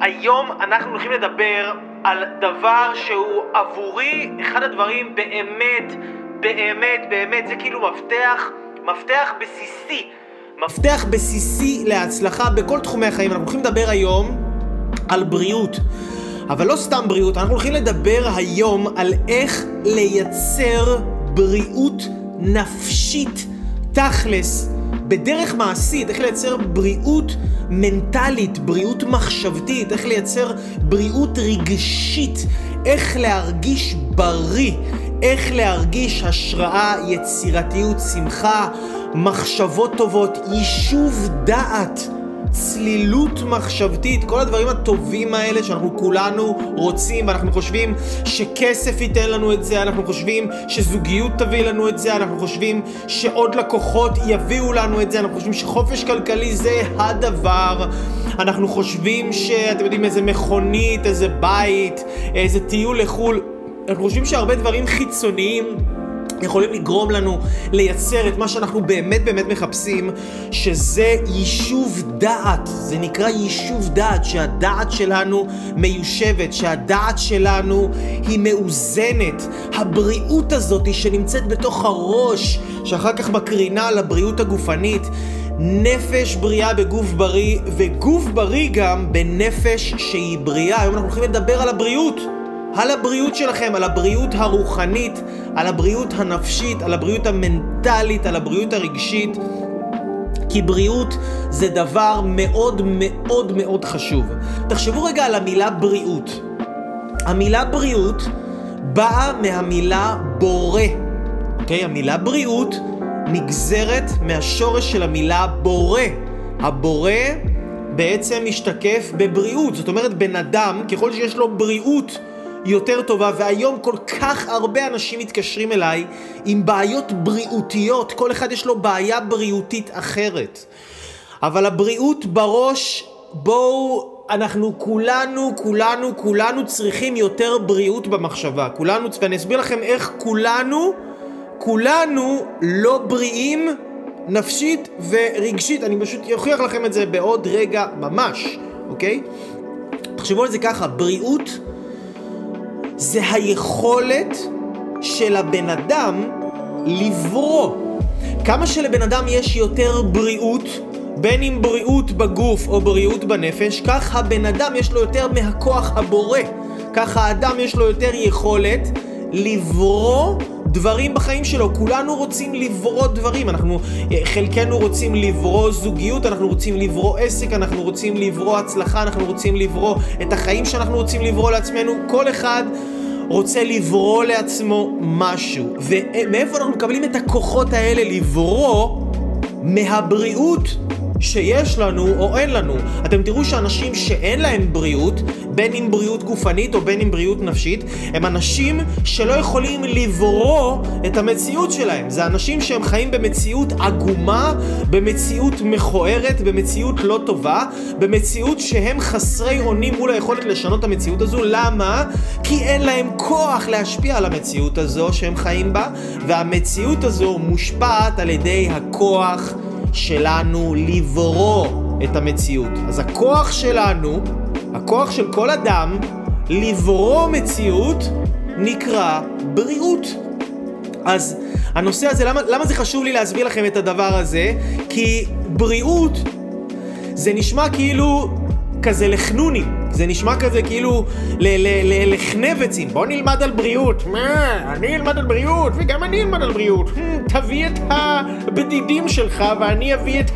היום אנחנו הולכים לדבר על דבר שהוא עבורי אחד הדברים באמת, באמת, באמת, זה כאילו מפתח, מפתח בסיסי. מפתח בסיסי להצלחה בכל תחומי החיים. אנחנו הולכים לדבר היום על בריאות. אבל לא סתם בריאות, אנחנו הולכים לדבר היום על איך לייצר בריאות נפשית תכלס בדרך מעשית, איך לייצר בריאות מנטלית, בריאות מחשבתית, איך לייצר בריאות רגשית, איך להרגיש בריא, איך להרגיש השראה, יצירתיות, שמחה, מחשבות טובות, יישוב דעת. צלילות מחשבתית, כל הדברים הטובים האלה שאנחנו כולנו רוצים ואנחנו חושבים שכסף ייתן לנו את זה, אנחנו חושבים שזוגיות תביא לנו את זה, אנחנו חושבים שעוד לקוחות יביאו לנו את זה, אנחנו חושבים שחופש כלכלי זה הדבר, אנחנו חושבים שאתם יודעים איזה מכונית, איזה בית, איזה טיול לחו"ל, אנחנו חושבים שהרבה דברים חיצוניים יכולים לגרום לנו לייצר את מה שאנחנו באמת באמת מחפשים, שזה יישוב דעת. זה נקרא יישוב דעת, שהדעת שלנו מיושבת, שהדעת שלנו היא מאוזנת. הבריאות הזאת שנמצאת בתוך הראש, שאחר כך מקרינה על הבריאות הגופנית. נפש בריאה בגוף בריא, וגוף בריא גם בנפש שהיא בריאה. היום אנחנו הולכים לדבר על הבריאות. על הבריאות שלכם, על הבריאות הרוחנית, על הבריאות הנפשית, על הבריאות המנטלית, על הבריאות הרגשית. כי בריאות זה דבר מאוד מאוד מאוד חשוב. תחשבו רגע על המילה בריאות. המילה בריאות באה מהמילה בורא. אוקיי? המילה בריאות נגזרת מהשורש של המילה בורא. הבורא בעצם משתקף בבריאות. זאת אומרת, בן אדם, ככל שיש לו בריאות יותר טובה, והיום כל כך הרבה אנשים מתקשרים אליי עם בעיות בריאותיות, כל אחד יש לו בעיה בריאותית אחרת. אבל הבריאות בראש, בואו, אנחנו כולנו, כולנו, כולנו צריכים יותר בריאות במחשבה. כולנו, ואני אסביר לכם איך כולנו, כולנו לא בריאים נפשית ורגשית. אני פשוט אוכיח לכם את זה בעוד רגע ממש, אוקיי? תחשבו על זה ככה, בריאות זה היכולת של הבן אדם לברוא. כמה שלבן אדם יש יותר בריאות, בין אם בריאות בגוף או בריאות בנפש, כך הבן אדם יש לו יותר מהכוח הבורא. כך האדם יש לו יותר יכולת לברוא דברים בחיים שלו. כולנו רוצים לברוא דברים. אנחנו, חלקנו רוצים לברוא זוגיות, אנחנו רוצים לברוא עסק, אנחנו רוצים לברוא הצלחה, אנחנו רוצים לברוא את החיים שאנחנו רוצים לברוא לעצמנו. כל אחד רוצה לברוא לעצמו משהו. ומאיפה אנחנו מקבלים את הכוחות האלה לברוא? מהבריאות שיש לנו או אין לנו. אתם תראו שאנשים שאין להם בריאות, בין אם בריאות גופנית או בין אם בריאות נפשית, הם אנשים שלא יכולים לברוא את המציאות שלהם. זה אנשים שהם חיים במציאות עגומה, במציאות מכוערת, במציאות לא טובה, במציאות שהם חסרי אונים מול היכולת לשנות את המציאות הזו. למה? כי אין להם כוח להשפיע על המציאות הזו שהם חיים בה, והמציאות הזו מושפעת על ידי הכוח שלנו לברוא את המציאות. אז הכוח שלנו, הכוח של כל אדם, לברוא מציאות, נקרא בריאות. אז הנושא הזה, למה, למה זה חשוב לי להסביר לכם את הדבר הזה? כי בריאות זה נשמע כאילו כזה לחנונים. זה נשמע כזה כאילו לחנבצים. בוא נלמד על בריאות. מה? אני אלמד על בריאות, וגם אני אלמד על בריאות. Hmm, תביא את הבדידים שלך, ואני אביא את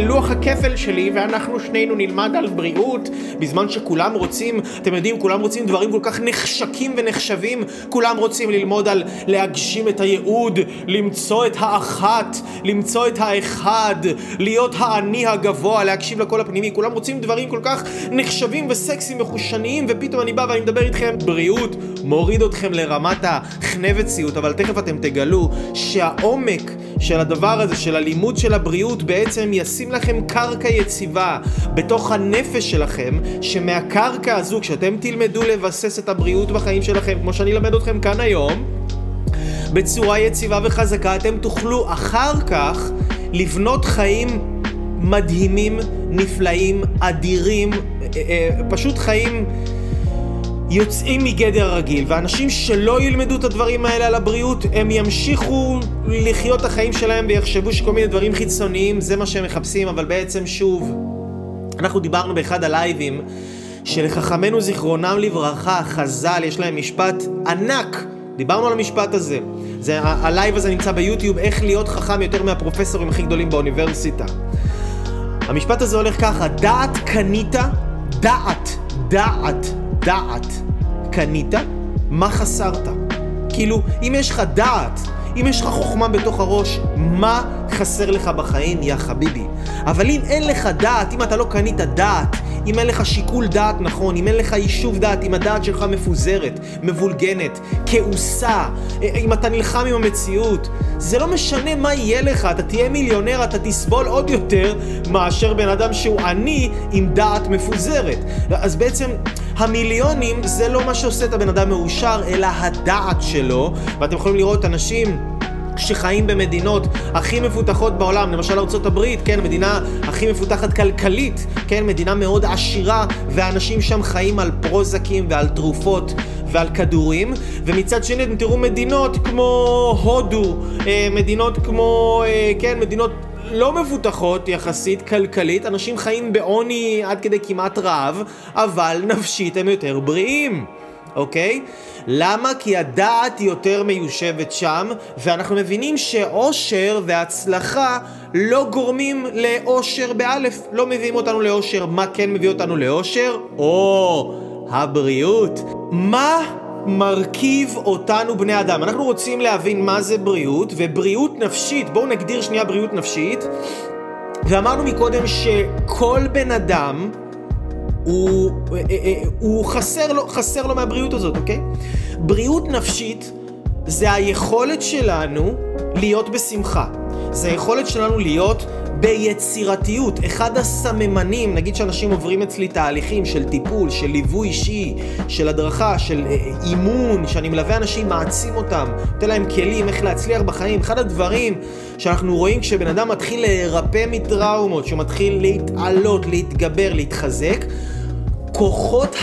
לוח הכפל שלי, ואנחנו שנינו נלמד על בריאות, בזמן שכולם רוצים, אתם יודעים, כולם רוצים דברים כל כך נחשקים ונחשבים. כולם רוצים ללמוד על להגשים את הייעוד, למצוא את האחת, למצוא את האחד, להיות האני הגבוה, להקשיב לקול הפנימי. כולם רוצים דברים כל כך נחשבים וסקסים וחושניים, ופתאום אני בא ואני מדבר איתכם. בריאות, מוריד אתכם לרמת החנבציות, אבל תכף אתם תגלו שהעומק של הדבר הזה, של הלימוד של הבריאות, בעצם ישים לכם קרקע יציבה בתוך הנפש שלכם, שמהקרקע הזו, כשאתם תלמדו לבסס את הבריאות בחיים שלכם, כמו שאני אלמד אתכם כאן היום, בצורה יציבה וחזקה, אתם תוכלו אחר כך לבנות חיים מדהימים, נפלאים, אדירים, אה, אה, פשוט חיים יוצאים מגדר הרגיל, ואנשים שלא ילמדו את הדברים האלה על הבריאות, הם ימשיכו לחיות את החיים שלהם ויחשבו שכל מיני דברים חיצוניים זה מה שהם מחפשים, אבל בעצם שוב, אנחנו דיברנו באחד הלייבים שלחכמינו זיכרונם לברכה, חז"ל, יש להם משפט ענק. דיברנו על המשפט הזה. זה, הלייב הזה נמצא ביוטיוב, איך להיות חכם יותר מהפרופסורים הכי גדולים באוניברסיטה. המשפט הזה הולך ככה, דעת קנית, דעת, דעת, דעת קנית, מה חסרת? כאילו, אם יש לך דעת, אם יש לך חוכמה בתוך הראש, מה חסר לך בחיים, יא חביבי? אבל אם אין לך דעת, אם אתה לא קנית דעת, אם אין לך שיקול דעת נכון, אם אין לך יישוב דעת, אם הדעת שלך מפוזרת, מבולגנת, כעוסה, אם אתה נלחם עם המציאות, זה לא משנה מה יהיה לך, אתה תהיה מיליונר, אתה תסבול עוד יותר מאשר בן אדם שהוא עני עם דעת מפוזרת. אז בעצם המיליונים זה לא מה שעושה את הבן אדם מאושר, אלא הדעת שלו, ואתם יכולים לראות אנשים... שחיים במדינות הכי מפותחות בעולם, למשל ארה"ב, כן, מדינה הכי מפותחת כלכלית, כן, מדינה מאוד עשירה, ואנשים שם חיים על פרוזקים ועל תרופות ועל כדורים, ומצד שני אתם תראו מדינות כמו הודו, אה, מדינות כמו, אה, כן, מדינות לא מפותחות יחסית כלכלית, אנשים חיים בעוני עד כדי כמעט רעב, אבל נפשית הם יותר בריאים. אוקיי? למה? כי הדעת יותר מיושבת שם, ואנחנו מבינים שאושר והצלחה לא גורמים לאושר באלף, לא מביאים אותנו לאושר. מה כן מביא אותנו לאושר? או, הבריאות. מה מרכיב אותנו בני אדם. אנחנו רוצים להבין מה זה בריאות, ובריאות נפשית, בואו נגדיר שנייה בריאות נפשית. ואמרנו מקודם שכל בן אדם הוא, אה, אה, אה, הוא חסר, לו, חסר לו מהבריאות הזאת, אוקיי? בריאות נפשית זה היכולת שלנו להיות בשמחה. זה היכולת שלנו להיות ביצירתיות. אחד הסממנים, נגיד שאנשים עוברים אצלי תהליכים של טיפול, של ליווי אישי, של הדרכה, של אימון, שאני מלווה אנשים, מעצים אותם, נותן להם כלים איך להצליח בחיים. אחד הדברים שאנחנו רואים כשבן אדם מתחיל להירפא מטראומות, שהוא מתחיל להתעלות, להתגבר, להתחזק, כוחות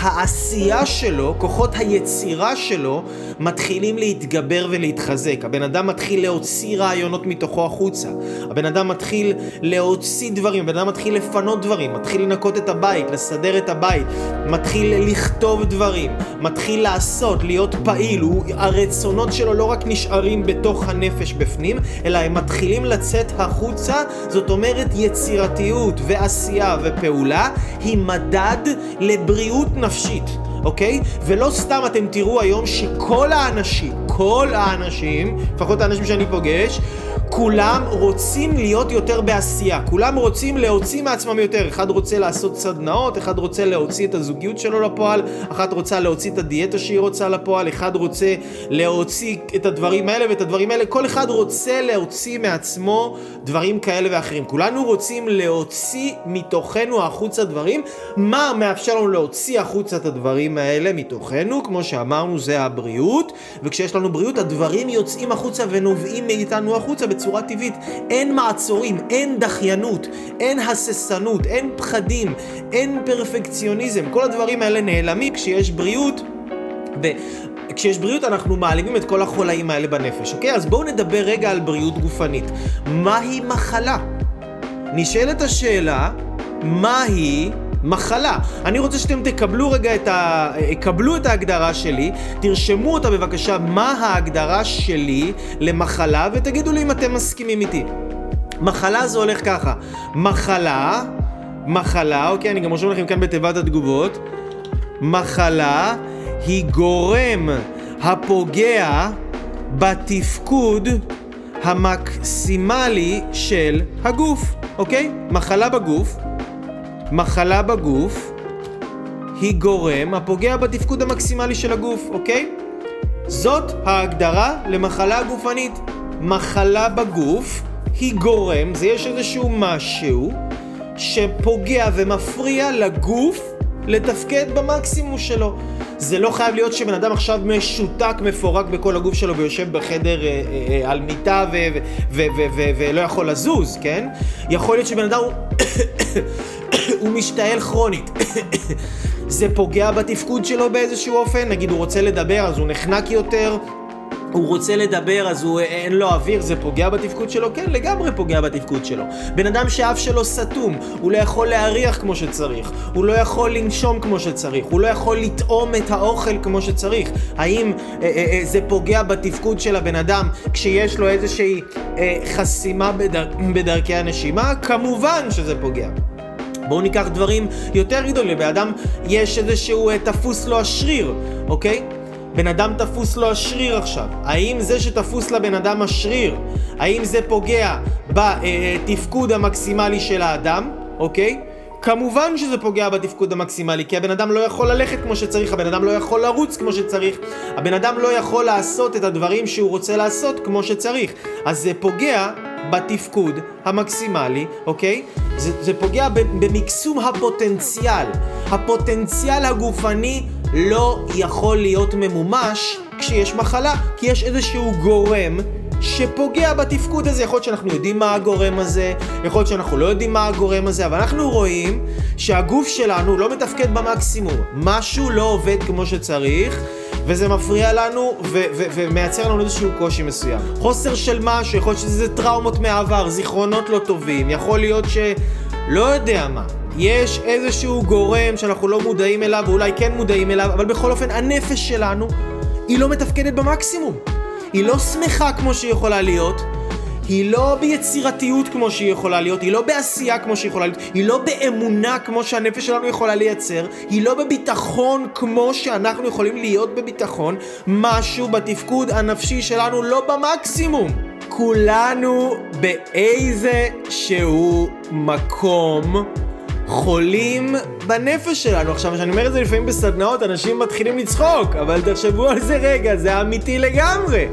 העשייה שלו, כוחות היצירה שלו, מתחילים להתגבר ולהתחזק. הבן אדם מתחיל להוציא רעיונות מתוכו החוצה. הבן אדם מתחיל להוציא דברים, הבן אדם מתחיל לפנות דברים, מתחיל לנקות את הבית, לסדר את הבית, מתחיל לכתוב דברים, מתחיל לעשות, להיות פעיל. הוא, הרצונות שלו לא רק נשארים בתוך הנפש בפנים, אלא הם מתחילים לצאת החוצה. זאת אומרת, יצירתיות ועשייה ופעולה היא מדד לבריאות נפשית. אוקיי? ולא סתם אתם תראו היום שכל האנשים, כל האנשים, לפחות האנשים שאני פוגש, כולם רוצים להיות יותר בעשייה, כולם רוצים להוציא מעצמם יותר. אחד רוצה לעשות סדנאות, אחד רוצה להוציא את הזוגיות שלו לפועל, אחת רוצה להוציא את הדיאטה שהיא רוצה לפועל, אחד רוצה להוציא את הדברים האלה ואת הדברים האלה. כל אחד רוצה להוציא מעצמו דברים כאלה ואחרים. כולנו רוצים להוציא מתוכנו החוצה דברים. מה מאפשר לנו להוציא החוצה את הדברים האלה מתוכנו? כמו שאמרנו, זה הבריאות, וכשיש לנו בריאות, הדברים יוצאים החוצה ונובעים מאיתנו החוצה. בצורה טבעית. אין מעצורים, אין דחיינות, אין הססנות, אין פחדים, אין פרפקציוניזם. כל הדברים האלה נעלמים כשיש בריאות. וכשיש בריאות אנחנו מעלימים את כל החולאים האלה בנפש, אוקיי? אז בואו נדבר רגע על בריאות גופנית. מהי מחלה? נשאלת השאלה, מהי מחלה. אני רוצה שאתם תקבלו רגע את ה... קבלו את ההגדרה שלי, תרשמו אותה בבקשה, מה ההגדרה שלי למחלה, ותגידו לי אם אתם מסכימים איתי. מחלה זה הולך ככה, מחלה, מחלה, אוקיי, אני גם רושם לכם כאן בתיבת התגובות, מחלה היא גורם הפוגע בתפקוד המקסימלי של הגוף, אוקיי? מחלה בגוף מחלה בגוף היא גורם הפוגע בתפקוד המקסימלי של הגוף, אוקיי? זאת ההגדרה למחלה גופנית. מחלה בגוף היא גורם, זה יש איזשהו משהו שפוגע ומפריע לגוף לתפקד במקסימום שלו. זה לא חייב להיות שבן אדם עכשיו משותק, מפורק בכל הגוף שלו ויושב בחדר אה, אה, אה על מיטה ולא יכול לזוז, כן? יכול להיות שבן אדם הוא הוא משתעל כרונית. זה פוגע בתפקוד שלו באיזשהו אופן, נגיד הוא רוצה לדבר אז הוא נחנק יותר, הוא רוצה לדבר אז הוא אין לו אוויר, זה פוגע בתפקוד שלו? כן, לגמרי פוגע בתפקוד שלו. בן אדם שאף שלו סתום, הוא לא יכול להריח כמו שצריך, הוא לא יכול לנשום כמו שצריך, הוא לא יכול לטעום את האוכל כמו שצריך. האם אה, אה, אה, זה פוגע בתפקוד של הבן אדם כשיש לו איזושהי אה, חסימה בדר... בדרכי הנשימה? כמובן שזה פוגע. בואו ניקח דברים יותר גדולים, לבן אדם יש איזשהו אה, תפוס לו השריר, אוקיי? בן אדם תפוס לו השריר עכשיו. האם זה שתפוס לבן אדם השריר, האם זה פוגע בתפקוד המקסימלי של האדם, אוקיי? כמובן שזה פוגע בתפקוד המקסימלי, כי הבן אדם לא יכול ללכת כמו שצריך, הבן אדם לא יכול לרוץ כמו שצריך, הבן אדם לא יכול לעשות את הדברים שהוא רוצה לעשות כמו שצריך. אז זה פוגע בתפקוד המקסימלי, אוקיי? זה, זה פוגע במקסום הפוטנציאל. הפוטנציאל הגופני לא יכול להיות ממומש כשיש מחלה, כי יש איזשהו גורם שפוגע בתפקוד הזה. יכול להיות שאנחנו יודעים מה הגורם הזה, יכול להיות שאנחנו לא יודעים מה הגורם הזה, אבל אנחנו רואים שהגוף שלנו לא מתפקד במקסימום. משהו לא עובד כמו שצריך. וזה מפריע לנו ו- ו- ומייצר לנו איזשהו קושי מסוים. חוסר של משהו, יכול להיות שזה טראומות מהעבר, זיכרונות לא טובים, יכול להיות ש... לא יודע מה. יש איזשהו גורם שאנחנו לא מודעים אליו, ואולי כן מודעים אליו, אבל בכל אופן הנפש שלנו היא לא מתפקדת במקסימום. היא לא שמחה כמו שהיא יכולה להיות, היא לא ביצירתיות כמו שהיא יכולה להיות, היא לא בעשייה כמו שהיא יכולה להיות, היא לא באמונה כמו שהנפש שלנו יכולה לייצר, היא לא בביטחון כמו שאנחנו יכולים להיות בביטחון, משהו בתפקוד הנפשי שלנו לא במקסימום. כולנו באיזה שהוא מקום חולים בנפש שלנו. עכשיו, כשאני אומר את זה לפעמים בסדנאות, אנשים מתחילים לצחוק, אבל תחשבו על זה רגע, זה אמיתי לגמרי.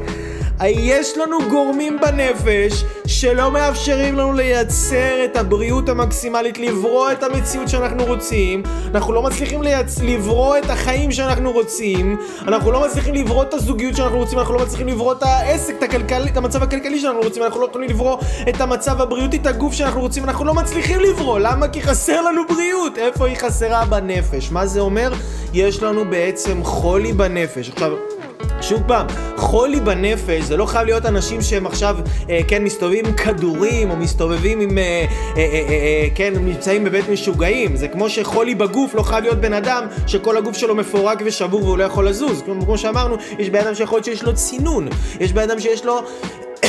יש לנו גורמים בנפש שלא מאפשרים לנו לייצר את הבריאות המקסימלית, לברוא את המציאות שאנחנו רוצים, אנחנו לא מצליחים לייצ... לברוא את החיים שאנחנו רוצים, אנחנו לא מצליחים לברוא את הזוגיות שאנחנו רוצים, אנחנו לא מצליחים לברוא את העסק, את, הכלכל... את המצב הכלכלי שאנחנו רוצים, אנחנו לא יכולים לברוא את המצב הבריאותי, את הגוף שאנחנו רוצים, אנחנו לא מצליחים לברוא, למה? כי חסר לנו בריאות, איפה היא חסרה בנפש? מה זה אומר? יש לנו בעצם חולי בנפש. עכשיו... שוב פעם, חולי בנפש זה לא חייב להיות אנשים שהם עכשיו, אה, כן, מסתובבים עם כדורים, או מסתובבים עם, אה, אה, אה, אה, אה, כן, נמצאים בבית משוגעים. זה כמו שחולי בגוף לא חייב להיות בן אדם שכל הגוף שלו מפורק ושבור והוא לא יכול לזוז. כמו, כמו שאמרנו, יש בן אדם שיכול להיות שיש לו צינון. יש בן אדם שיש לו...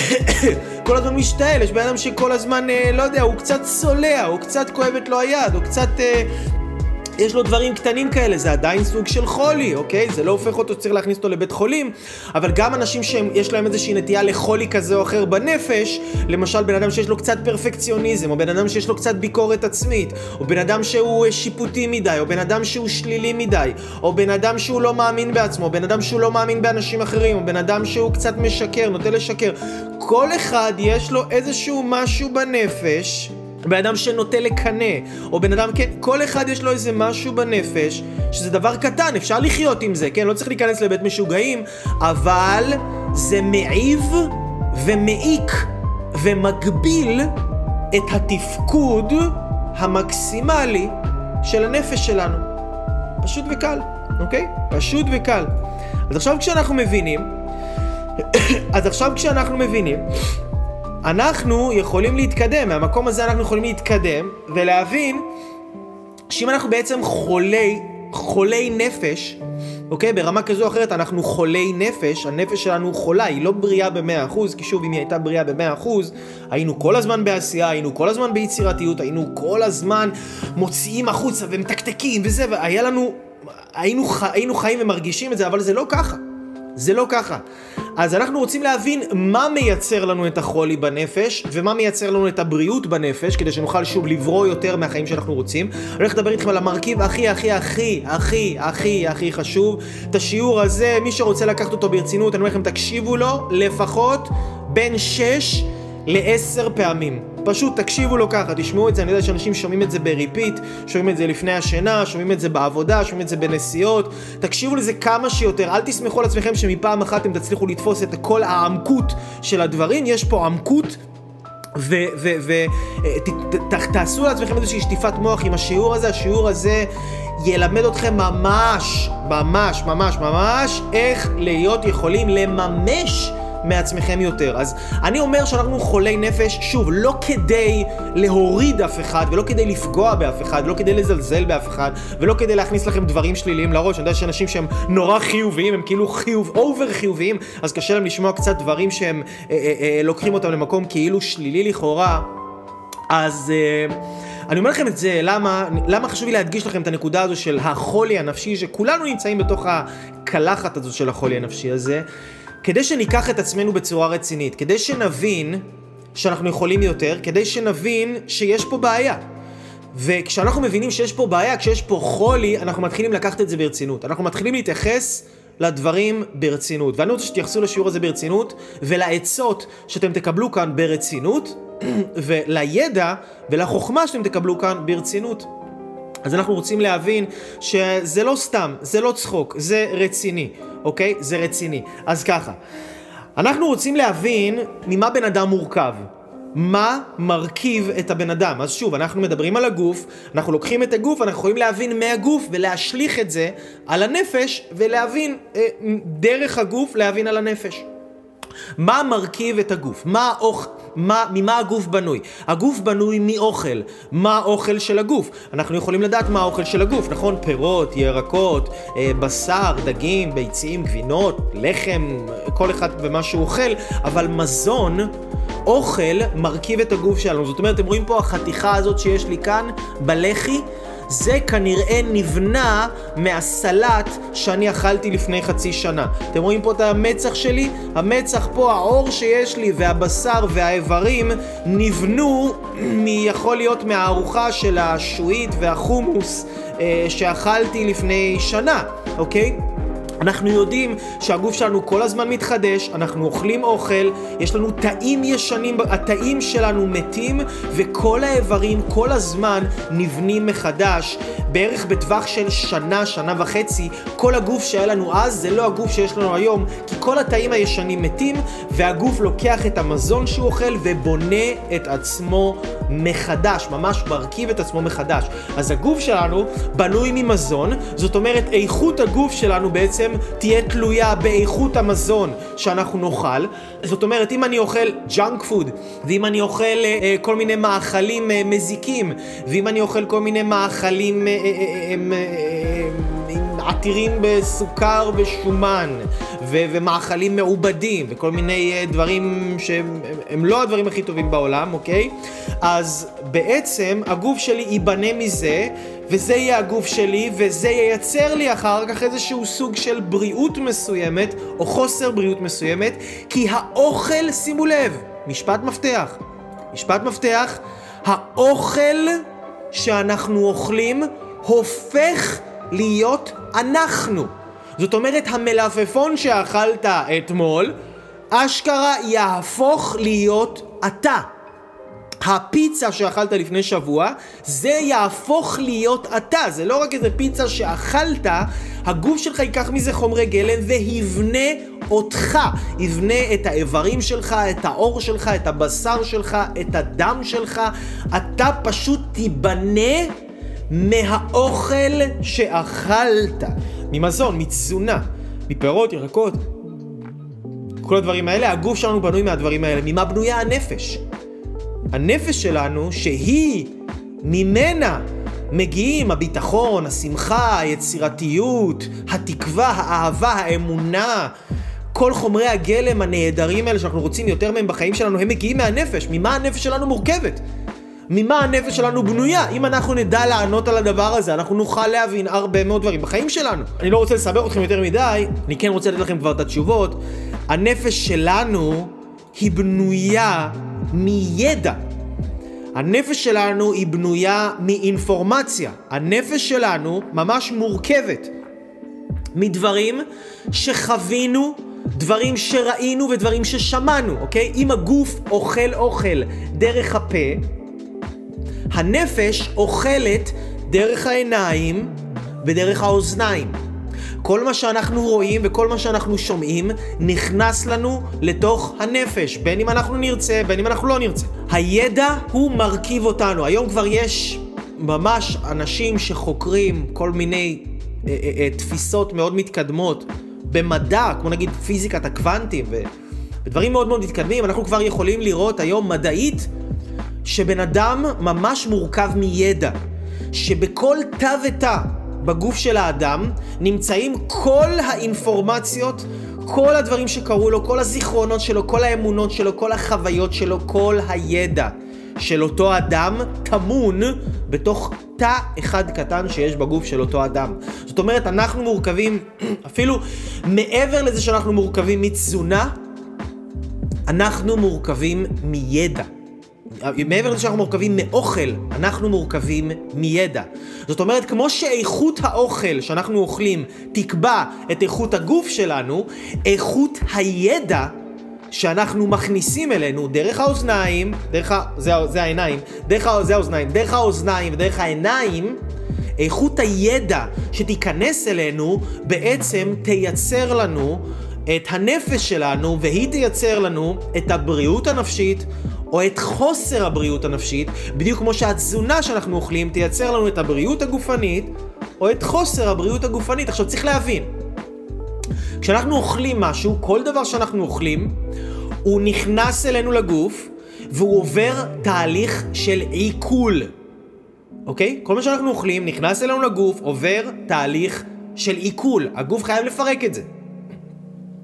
כל הזמן משתעל, יש בן אדם שכל הזמן, אה, לא יודע, הוא קצת צולע, הוא קצת כואבת לו היד, הוא קצת אה, יש לו דברים קטנים כאלה, זה עדיין סוג של חולי, אוקיי? זה לא הופך אותו, צריך להכניס אותו לבית חולים, אבל גם אנשים שיש להם איזושהי נטייה לחולי כזה או אחר בנפש, למשל בן אדם שיש לו קצת פרפקציוניזם, או בן אדם שיש לו קצת ביקורת עצמית, או בן אדם שהוא שיפוטי מדי, או בן אדם שהוא שלילי מדי, או בן אדם שהוא לא מאמין בעצמו, או בן אדם שהוא לא מאמין באנשים אחרים, או בן אדם שהוא קצת משקר, נוטה לשקר. כל אחד יש לו איזשהו משהו בנפש בן אדם שנוטה לקנא, או בן אדם, כן, כל אחד יש לו איזה משהו בנפש, שזה דבר קטן, אפשר לחיות עם זה, כן? לא צריך להיכנס לבית משוגעים, אבל זה מעיב ומעיק ומגביל את התפקוד המקסימלי של הנפש שלנו. פשוט וקל, אוקיי? פשוט וקל. אז עכשיו כשאנחנו מבינים, אז עכשיו כשאנחנו מבינים אנחנו יכולים להתקדם, מהמקום הזה אנחנו יכולים להתקדם ולהבין שאם אנחנו בעצם חולי, חולי נפש, אוקיי? ברמה כזו או אחרת אנחנו חולי נפש, הנפש שלנו חולה, היא לא בריאה במאה אחוז, כי שוב, אם היא הייתה בריאה במאה אחוז, היינו כל הזמן בעשייה, היינו כל הזמן ביצירתיות, היינו כל הזמן מוציאים החוצה ומתקתקים וזה, והיה לנו, היינו, היינו חיים ומרגישים את זה, אבל זה לא ככה. זה לא ככה. אז אנחנו רוצים להבין מה מייצר לנו את החולי בנפש, ומה מייצר לנו את הבריאות בנפש, כדי שנוכל שוב לברוא יותר מהחיים שאנחנו רוצים. אני הולך לדבר איתכם על המרכיב הכי הכי הכי הכי הכי הכי חשוב. את השיעור הזה, מי שרוצה לקחת אותו ברצינות, אני אומר לכם, תקשיבו לו לפחות בין 6 ל-10 פעמים. פשוט תקשיבו לו ככה, תשמעו את זה, אני יודע שאנשים שומעים את זה ב repeat, שומעים את זה לפני השינה, שומעים את זה בעבודה, שומעים את זה בנסיעות, תקשיבו לזה כמה שיותר, אל תסמכו על עצמכם שמפעם אחת אתם תצליחו לתפוס את כל העמקות של הדברים, יש פה עמקות ותעשו לעצמכם איזושהי שטיפת מוח עם השיעור הזה, השיעור הזה ילמד אתכם ממש, ממש, ממש, ממש, איך להיות יכולים לממש מעצמכם יותר. אז אני אומר שאנחנו חולי נפש, שוב, לא כדי להוריד אף אחד, ולא כדי לפגוע באף אחד, ולא כדי לזלזל באף אחד, ולא כדי להכניס לכם דברים שליליים לראש. אני יודע שאנשים שהם נורא חיוביים, הם כאילו חיוב, אובר חיוביים, אז קשה להם לשמוע קצת דברים שהם אה, אה, אה, לוקחים אותם למקום כאילו שלילי לכאורה. אז... אה, אני אומר לכם את זה, למה, למה חשוב לי להדגיש לכם את הנקודה הזו של החולי הנפשי, שכולנו נמצאים בתוך הקלחת הזו של החולי הנפשי הזה, כדי שניקח את עצמנו בצורה רצינית, כדי שנבין שאנחנו יכולים יותר, כדי שנבין שיש פה בעיה. וכשאנחנו מבינים שיש פה בעיה, כשיש פה חולי, אנחנו מתחילים לקחת את זה ברצינות. אנחנו מתחילים להתייחס לדברים ברצינות. ואני רוצה שתייחסו לשיעור הזה ברצינות, ולעצות שאתם תקבלו כאן ברצינות, ולידע ולחוכמה שאתם תקבלו כאן ברצינות. אז אנחנו רוצים להבין שזה לא סתם, זה לא צחוק, זה רציני, אוקיי? זה רציני. אז ככה, אנחנו רוצים להבין ממה בן אדם מורכב. מה מרכיב את הבן אדם. אז שוב, אנחנו מדברים על הגוף, אנחנו לוקחים את הגוף, אנחנו יכולים להבין מהגוף ולהשליך את זה על הנפש ולהבין אה, דרך הגוף להבין על הנפש. מה מרכיב את הגוף? מה האוכל? מה, ממה הגוף בנוי? הגוף בנוי מאוכל. מה האוכל של הגוף? אנחנו יכולים לדעת מה האוכל של הגוף, נכון? פירות, ירקות, אה, בשר, דגים, ביצים, גבינות, לחם, כל אחד ומה שהוא אוכל, אבל מזון, אוכל, מרכיב את הגוף שלנו. זאת אומרת, אתם רואים פה החתיכה הזאת שיש לי כאן, בלחי, זה כנראה נבנה מהסלט שאני אכלתי לפני חצי שנה. אתם רואים פה את המצח שלי? המצח פה, העור שיש לי והבשר והאיברים נבנו, יכול להיות מהארוחה של השועית והחומוס אה, שאכלתי לפני שנה, אוקיי? אנחנו יודעים שהגוף שלנו כל הזמן מתחדש, אנחנו אוכלים אוכל, יש לנו תאים ישנים, התאים שלנו מתים, וכל האיברים כל הזמן נבנים מחדש. בערך בטווח של שנה, שנה וחצי, כל הגוף שהיה לנו אז זה לא הגוף שיש לנו היום, כי כל התאים הישנים מתים, והגוף לוקח את המזון שהוא אוכל ובונה את עצמו מחדש, ממש מרכיב את עצמו מחדש. אז הגוף שלנו בנוי ממזון, זאת אומרת איכות הגוף שלנו בעצם תהיה תלויה באיכות המזון שאנחנו נאכל. זאת אומרת, אם אני אוכל junk food, ואם אני אוכל אה, אה, כל מיני מאכלים אה, מזיקים, ואם אני אוכל כל מיני מאכלים... אה, אה, אה, אה, אה, עתירים בסוכר ושומן, ו- ומאכלים מעובדים, וכל מיני אה, דברים שהם לא הדברים הכי טובים בעולם, אוקיי? אז בעצם הגוף שלי ייבנה מזה, וזה יהיה הגוף שלי, וזה ייצר לי אחר כך איזשהו סוג של בריאות מסוימת, או חוסר בריאות מסוימת, כי האוכל, שימו לב, משפט מפתח, משפט מפתח, האוכל שאנחנו אוכלים הופך להיות אנחנו. זאת אומרת, המלפפון שאכלת אתמול, אשכרה יהפוך להיות אתה. הפיצה שאכלת לפני שבוע, זה יהפוך להיות אתה. זה לא רק איזה פיצה שאכלת, הגוף שלך ייקח מזה חומרי גלם ויבנה אותך. יבנה את האיברים שלך, את העור שלך, את הבשר שלך, את הדם שלך. אתה פשוט תיבנה מהאוכל שאכלת, ממזון, מתזונה, מפירות, ירקות. כל הדברים האלה, הגוף שלנו בנוי מהדברים האלה. ממה בנויה הנפש? הנפש שלנו, שהיא, ממנה מגיעים הביטחון, השמחה, היצירתיות, התקווה, האהבה, האמונה, כל חומרי הגלם הנהדרים האלה שאנחנו רוצים יותר מהם בחיים שלנו, הם מגיעים מהנפש. ממה הנפש שלנו מורכבת? ממה הנפש שלנו בנויה. אם אנחנו נדע לענות על הדבר הזה, אנחנו נוכל להבין הרבה מאוד דברים בחיים שלנו. אני לא רוצה לסבך אתכם יותר מדי, אני כן רוצה לתת לכם כבר את התשובות. הנפש שלנו היא בנויה מידע. הנפש שלנו היא בנויה מאינפורמציה. הנפש שלנו ממש מורכבת מדברים שחווינו, דברים שראינו ודברים ששמענו, אוקיי? אם הגוף אוכל אוכל דרך הפה, הנפש אוכלת דרך העיניים ודרך האוזניים. כל מה שאנחנו רואים וכל מה שאנחנו שומעים נכנס לנו לתוך הנפש, בין אם אנחנו נרצה, בין אם אנחנו לא נרצה. הידע הוא מרכיב אותנו. היום כבר יש ממש אנשים שחוקרים כל מיני אה, אה, אה, תפיסות מאוד מתקדמות במדע, כמו נגיד פיזיקת הקוונטים ודברים מאוד מאוד מתקדמים, אנחנו כבר יכולים לראות היום מדעית שבן אדם ממש מורכב מידע, שבכל תא ותא בגוף של האדם נמצאים כל האינפורמציות, כל הדברים שקרו לו, כל הזיכרונות שלו, כל האמונות שלו, כל החוויות שלו, כל הידע של אותו אדם טמון בתוך תא אחד קטן שיש בגוף של אותו אדם. זאת אומרת, אנחנו מורכבים, אפילו מעבר לזה שאנחנו מורכבים מתזונה, אנחנו מורכבים מידע. מעבר לזה שאנחנו מורכבים מאוכל, אנחנו מורכבים מידע. זאת אומרת, כמו שאיכות האוכל שאנחנו אוכלים תקבע את איכות הגוף שלנו, איכות הידע שאנחנו מכניסים אלינו דרך האוזניים, דרך ה... זה, זה העיניים, דרך ה... זה האוזניים, דרך האוזניים ודרך העיניים, איכות הידע שתיכנס אלינו בעצם תייצר לנו את הנפש שלנו והיא תייצר לנו את הבריאות הנפשית או את חוסר הבריאות הנפשית, בדיוק כמו שהתזונה שאנחנו אוכלים תייצר לנו את הבריאות הגופנית או את חוסר הבריאות הגופנית. עכשיו צריך להבין, כשאנחנו אוכלים משהו, כל דבר שאנחנו אוכלים, הוא נכנס אלינו לגוף והוא עובר תהליך של עיכול. אוקיי? כל מה שאנחנו אוכלים נכנס אלינו לגוף, עובר תהליך של עיכול. הגוף חייב לפרק את זה.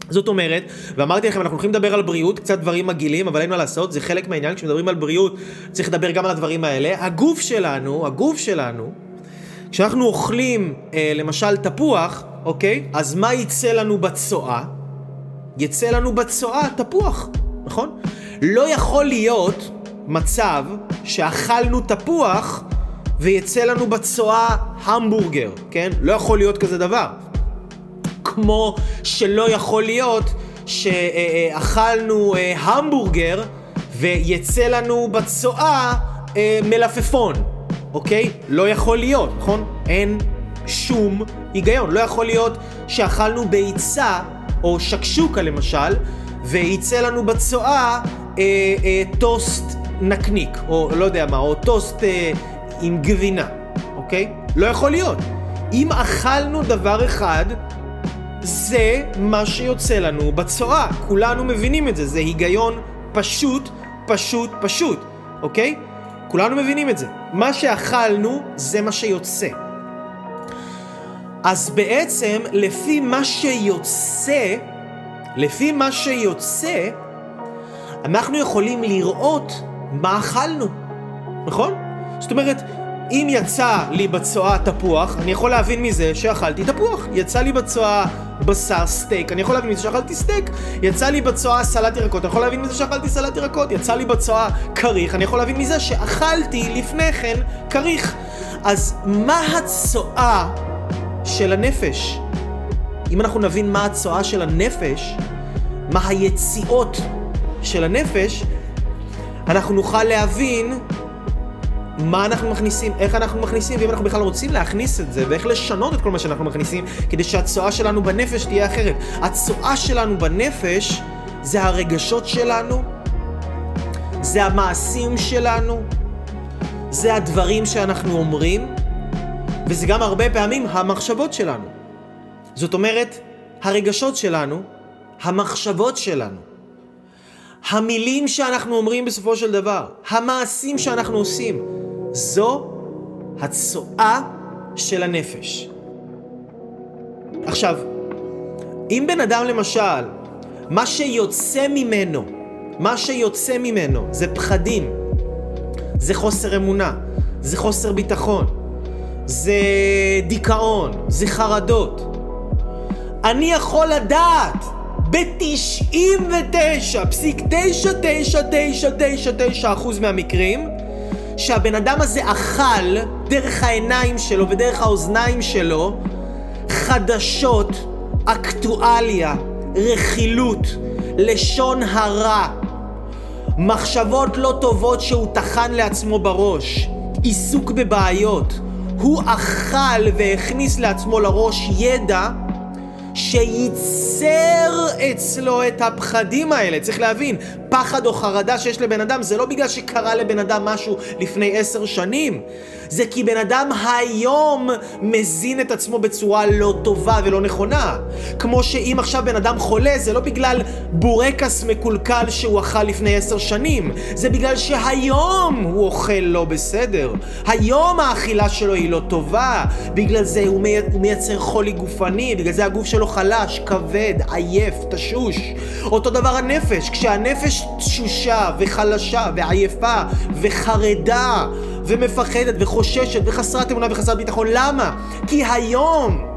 זאת אומרת, ואמרתי לכם, אנחנו הולכים לדבר על בריאות, קצת דברים מגעילים, אבל אין מה לעשות, זה חלק מהעניין, כשמדברים על בריאות, צריך לדבר גם על הדברים האלה. הגוף שלנו, הגוף שלנו, כשאנחנו אוכלים, אה, למשל, תפוח, אוקיי? אז מה יצא לנו בצואה? יצא לנו בצואה תפוח, נכון? לא יכול להיות מצב שאכלנו תפוח ויצא לנו בצואה המבורגר, כן? לא יכול להיות כזה דבר. כמו שלא יכול להיות שאכלנו אה, המבורגר ויצא לנו בצואה אה, מלפפון, אוקיי? לא יכול להיות, נכון? אין שום היגיון. לא יכול להיות שאכלנו ביצה או שקשוקה למשל, וייצא לנו בצואה אה, אה, טוסט נקניק, או לא יודע מה, או טוסט אה, עם גבינה, אוקיי? לא יכול להיות. אם אכלנו דבר אחד, זה מה שיוצא לנו בצואה. כולנו מבינים את זה, זה היגיון פשוט, פשוט, פשוט, אוקיי? כולנו מבינים את זה. מה שאכלנו, זה מה שיוצא. אז בעצם, לפי מה שיוצא, לפי מה שיוצא, אנחנו יכולים לראות מה אכלנו, נכון? זאת אומרת, אם יצא לי בצואה תפוח, אני יכול להבין מזה שאכלתי תפוח. יצא לי בצואה בשר סטייק, אני יכול להבין מזה שאכלתי סטייק. יצא לי בצואה סלט ירקות, אני יכול להבין מזה שאכלתי סלט ירקות. יצא לי בצואה כריך, אני יכול להבין מזה שאכלתי לפני כן כריך. אז מה הצואה של הנפש? אם אנחנו נבין מה הצואה של הנפש, מה היציאות של הנפש, אנחנו נוכל להבין מה אנחנו מכניסים, איך אנחנו מכניסים, ואם אנחנו בכלל רוצים להכניס את זה, ואיך לשנות את כל מה שאנחנו מכניסים, כדי שהצואה שלנו בנפש תהיה אחרת. הצואה שלנו בנפש זה הרגשות שלנו, זה המעשים שלנו, זה הדברים שאנחנו אומרים, וזה גם הרבה פעמים המחשבות שלנו. זאת אומרת, הרגשות שלנו, המחשבות שלנו, המילים שאנחנו אומרים בסופו של דבר, המעשים שאנחנו עושים, זו הצואה של הנפש. עכשיו, אם בן אדם למשל, מה שיוצא ממנו, מה שיוצא ממנו זה פחדים, זה חוסר אמונה, זה חוסר ביטחון, זה דיכאון, זה חרדות. אני יכול לדעת ב-99.99999% מהמקרים שהבן אדם הזה אכל דרך העיניים שלו ודרך האוזניים שלו חדשות, אקטואליה, רכילות, לשון הרע, מחשבות לא טובות שהוא טחן לעצמו בראש, עיסוק בבעיות. הוא אכל והכניס לעצמו לראש ידע שייצר אצלו את הפחדים האלה. צריך להבין, פחד או חרדה שיש לבן אדם זה לא בגלל שקרה לבן אדם משהו לפני עשר שנים. זה כי בן אדם היום מזין את עצמו בצורה לא טובה ולא נכונה. כמו שאם עכשיו בן אדם חולה, זה לא בגלל בורקס מקולקל שהוא אכל לפני עשר שנים. זה בגלל שהיום הוא אוכל לא בסדר. היום האכילה שלו היא לא טובה. בגלל זה הוא, מי... הוא מייצר חולי גופני, בגלל זה הגוף שלו חלש, כבד, עייף, תשוש. אותו דבר הנפש, כשהנפש תשושה וחלשה ועייפה וחרדה ומפחדת וחוששת וחסרת אמונה וחסרת ביטחון. למה? כי היום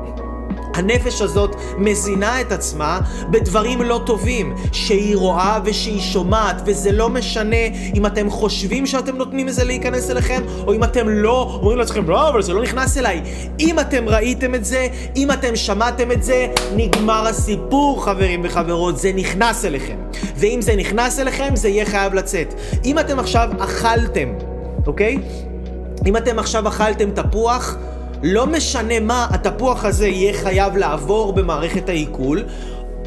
הנפש הזאת מזינה את עצמה בדברים לא טובים, שהיא רואה ושהיא שומעת, וזה לא משנה אם אתם חושבים שאתם נותנים לזה להיכנס אליכם, או אם אתם לא אומרים לעצמכם, לא, אבל זה לא נכנס אליי. אם אתם ראיתם את זה, אם אתם שמעתם את זה, נגמר הסיפור, חברים וחברות, זה נכנס אליכם. ואם זה נכנס אליכם, זה יהיה חייב לצאת. אם אתם עכשיו אכלתם, אוקיי? אם אתם עכשיו אכלתם תפוח, לא משנה מה, התפוח הזה יהיה חייב לעבור במערכת העיכול,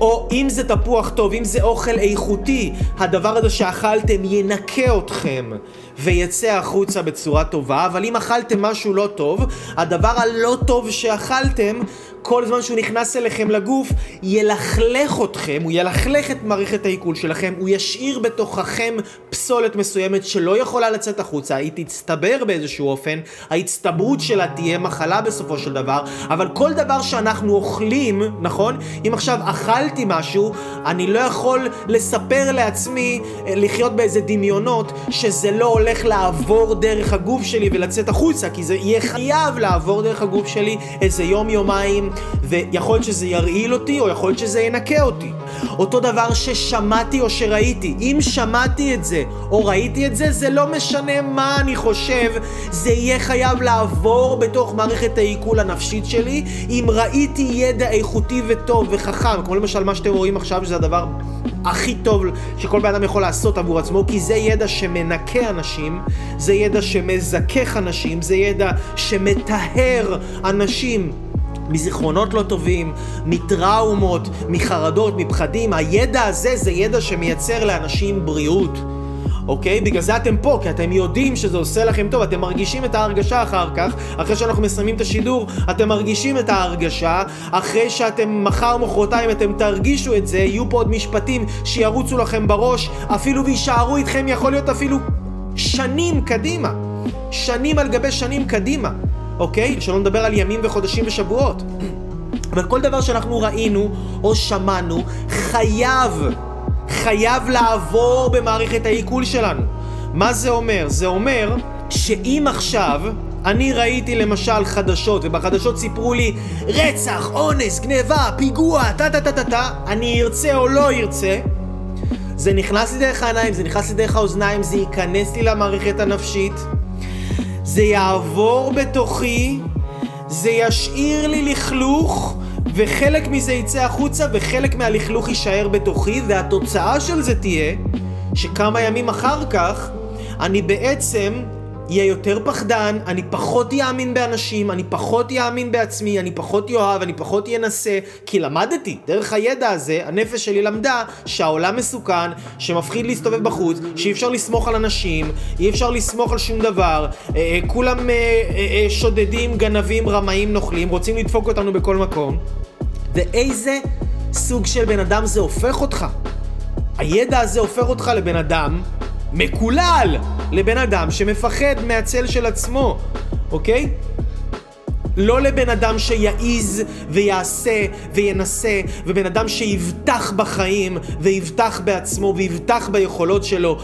או אם זה תפוח טוב, אם זה אוכל איכותי, הדבר הזה שאכלתם ינקה אתכם ויצא החוצה בצורה טובה, אבל אם אכלתם משהו לא טוב, הדבר הלא טוב שאכלתם כל זמן שהוא נכנס אליכם לגוף, ילכלך אתכם, הוא ילכלך את מערכת העיכול שלכם, הוא ישאיר בתוככם פסולת מסוימת שלא יכולה לצאת החוצה, היא תצטבר באיזשהו אופן, ההצטברות שלה תהיה מחלה בסופו של דבר, אבל כל דבר שאנחנו אוכלים, נכון? אם עכשיו אכלתי משהו, אני לא יכול לספר לעצמי, אה, לחיות באיזה דמיונות, שזה לא הולך לעבור דרך הגוף שלי ולצאת החוצה, כי זה יהיה חייב לעבור דרך הגוף שלי איזה יום-יומיים, ויכול להיות שזה ירעיל אותי, או יכול להיות שזה ינקה אותי. אותו דבר ששמעתי או שראיתי. אם שמעתי את זה, או ראיתי את זה, זה לא משנה מה אני חושב, זה יהיה חייב לעבור בתוך מערכת העיכול הנפשית שלי. אם ראיתי ידע איכותי וטוב וחכם, כמו למשל מה שאתם רואים עכשיו, שזה הדבר הכי טוב שכל בן אדם יכול לעשות עבור עצמו, כי זה ידע שמנקה אנשים, זה ידע שמזכך אנשים, זה ידע שמטהר אנשים. מזיכרונות לא טובים, מטראומות, מחרדות, מפחדים. הידע הזה זה ידע שמייצר לאנשים בריאות. אוקיי? בגלל זה אתם פה, כי אתם יודעים שזה עושה לכם טוב, אתם מרגישים את ההרגשה אחר כך, אחרי שאנחנו מסיימים את השידור, אתם מרגישים את ההרגשה, אחרי שאתם מחר, מחרתיים, אתם תרגישו את זה, יהיו פה עוד משפטים שירוצו לכם בראש, אפילו ויישארו איתכם, יכול להיות אפילו שנים קדימה. שנים על גבי שנים קדימה. אוקיי? שלא נדבר על ימים וחודשים ושבועות. אבל כל דבר שאנחנו ראינו או שמענו חייב, חייב לעבור במערכת העיכול שלנו. מה זה אומר? זה אומר שאם עכשיו אני ראיתי למשל חדשות, ובחדשות סיפרו לי רצח, אונס, גניבה, פיגוע, טה טה טה טה טה, אני ארצה או לא ארצה, זה נכנס לי דרך העיניים, זה נכנס לי דרך האוזניים, זה ייכנס לי למערכת הנפשית, זה יעבור בתוכי, זה ישאיר לי לכלוך, וחלק מזה יצא החוצה, וחלק מהלכלוך יישאר בתוכי, והתוצאה של זה תהיה שכמה ימים אחר כך אני בעצם יהיה יותר פחדן, אני פחות יאמין באנשים, אני פחות יאמין בעצמי, אני פחות יאהב, אני פחות ינסה, כי למדתי, דרך הידע הזה, הנפש שלי למדה שהעולם מסוכן, שמפחיד להסתובב בחוץ, שאי אפשר לסמוך על אנשים, אי אפשר לסמוך על שום דבר, אה, אה, כולם אה, אה, אה, שודדים, גנבים, רמאים, נוכלים, רוצים לדפוק אותנו בכל מקום. ואיזה סוג של בן אדם זה הופך אותך? הידע הזה הופך אותך לבן אדם מקולל לבן אדם שמפחד מהצל של עצמו, אוקיי? לא לבן אדם שיעיז ויעשה וינסה, ובן אדם שיבטח בחיים ויבטח בעצמו ויבטח ביכולות שלו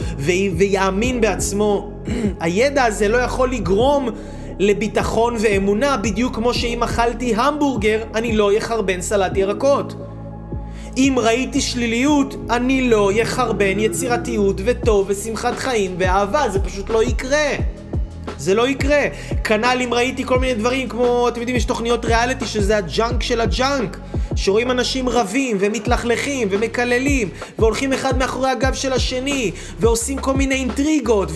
ויאמין בעצמו. הידע הזה לא יכול לגרום לביטחון ואמונה בדיוק כמו שאם אכלתי המבורגר אני לא אחרבן סלט ירקות. אם ראיתי שליליות, אני לא יחרבן יצירתיות וטוב ושמחת חיים ואהבה, זה פשוט לא יקרה. זה לא יקרה. כנ"ל אם ראיתי כל מיני דברים כמו, אתם יודעים, יש תוכניות ריאליטי שזה ה junk של ה junk. שרואים אנשים רבים ומתלכלכים ומקללים והולכים אחד מאחורי הגב של השני ועושים כל מיני אינטריגות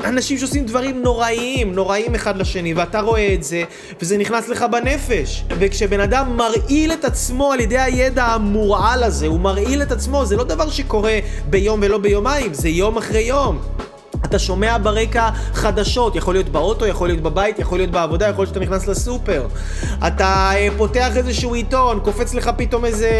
ואנשים שעושים דברים נוראיים, נוראיים אחד לשני ואתה רואה את זה וזה נכנס לך בנפש וכשבן אדם מרעיל את עצמו על ידי הידע המורעל הזה, הוא מרעיל את עצמו, זה לא דבר שקורה ביום ולא ביומיים, זה יום אחרי יום. אתה שומע ברקע חדשות, יכול להיות באוטו, יכול להיות בבית, יכול להיות בעבודה, יכול להיות שאתה נכנס לסופר. אתה אה, פותח איזשהו עיתון, קופץ לך פתאום איזה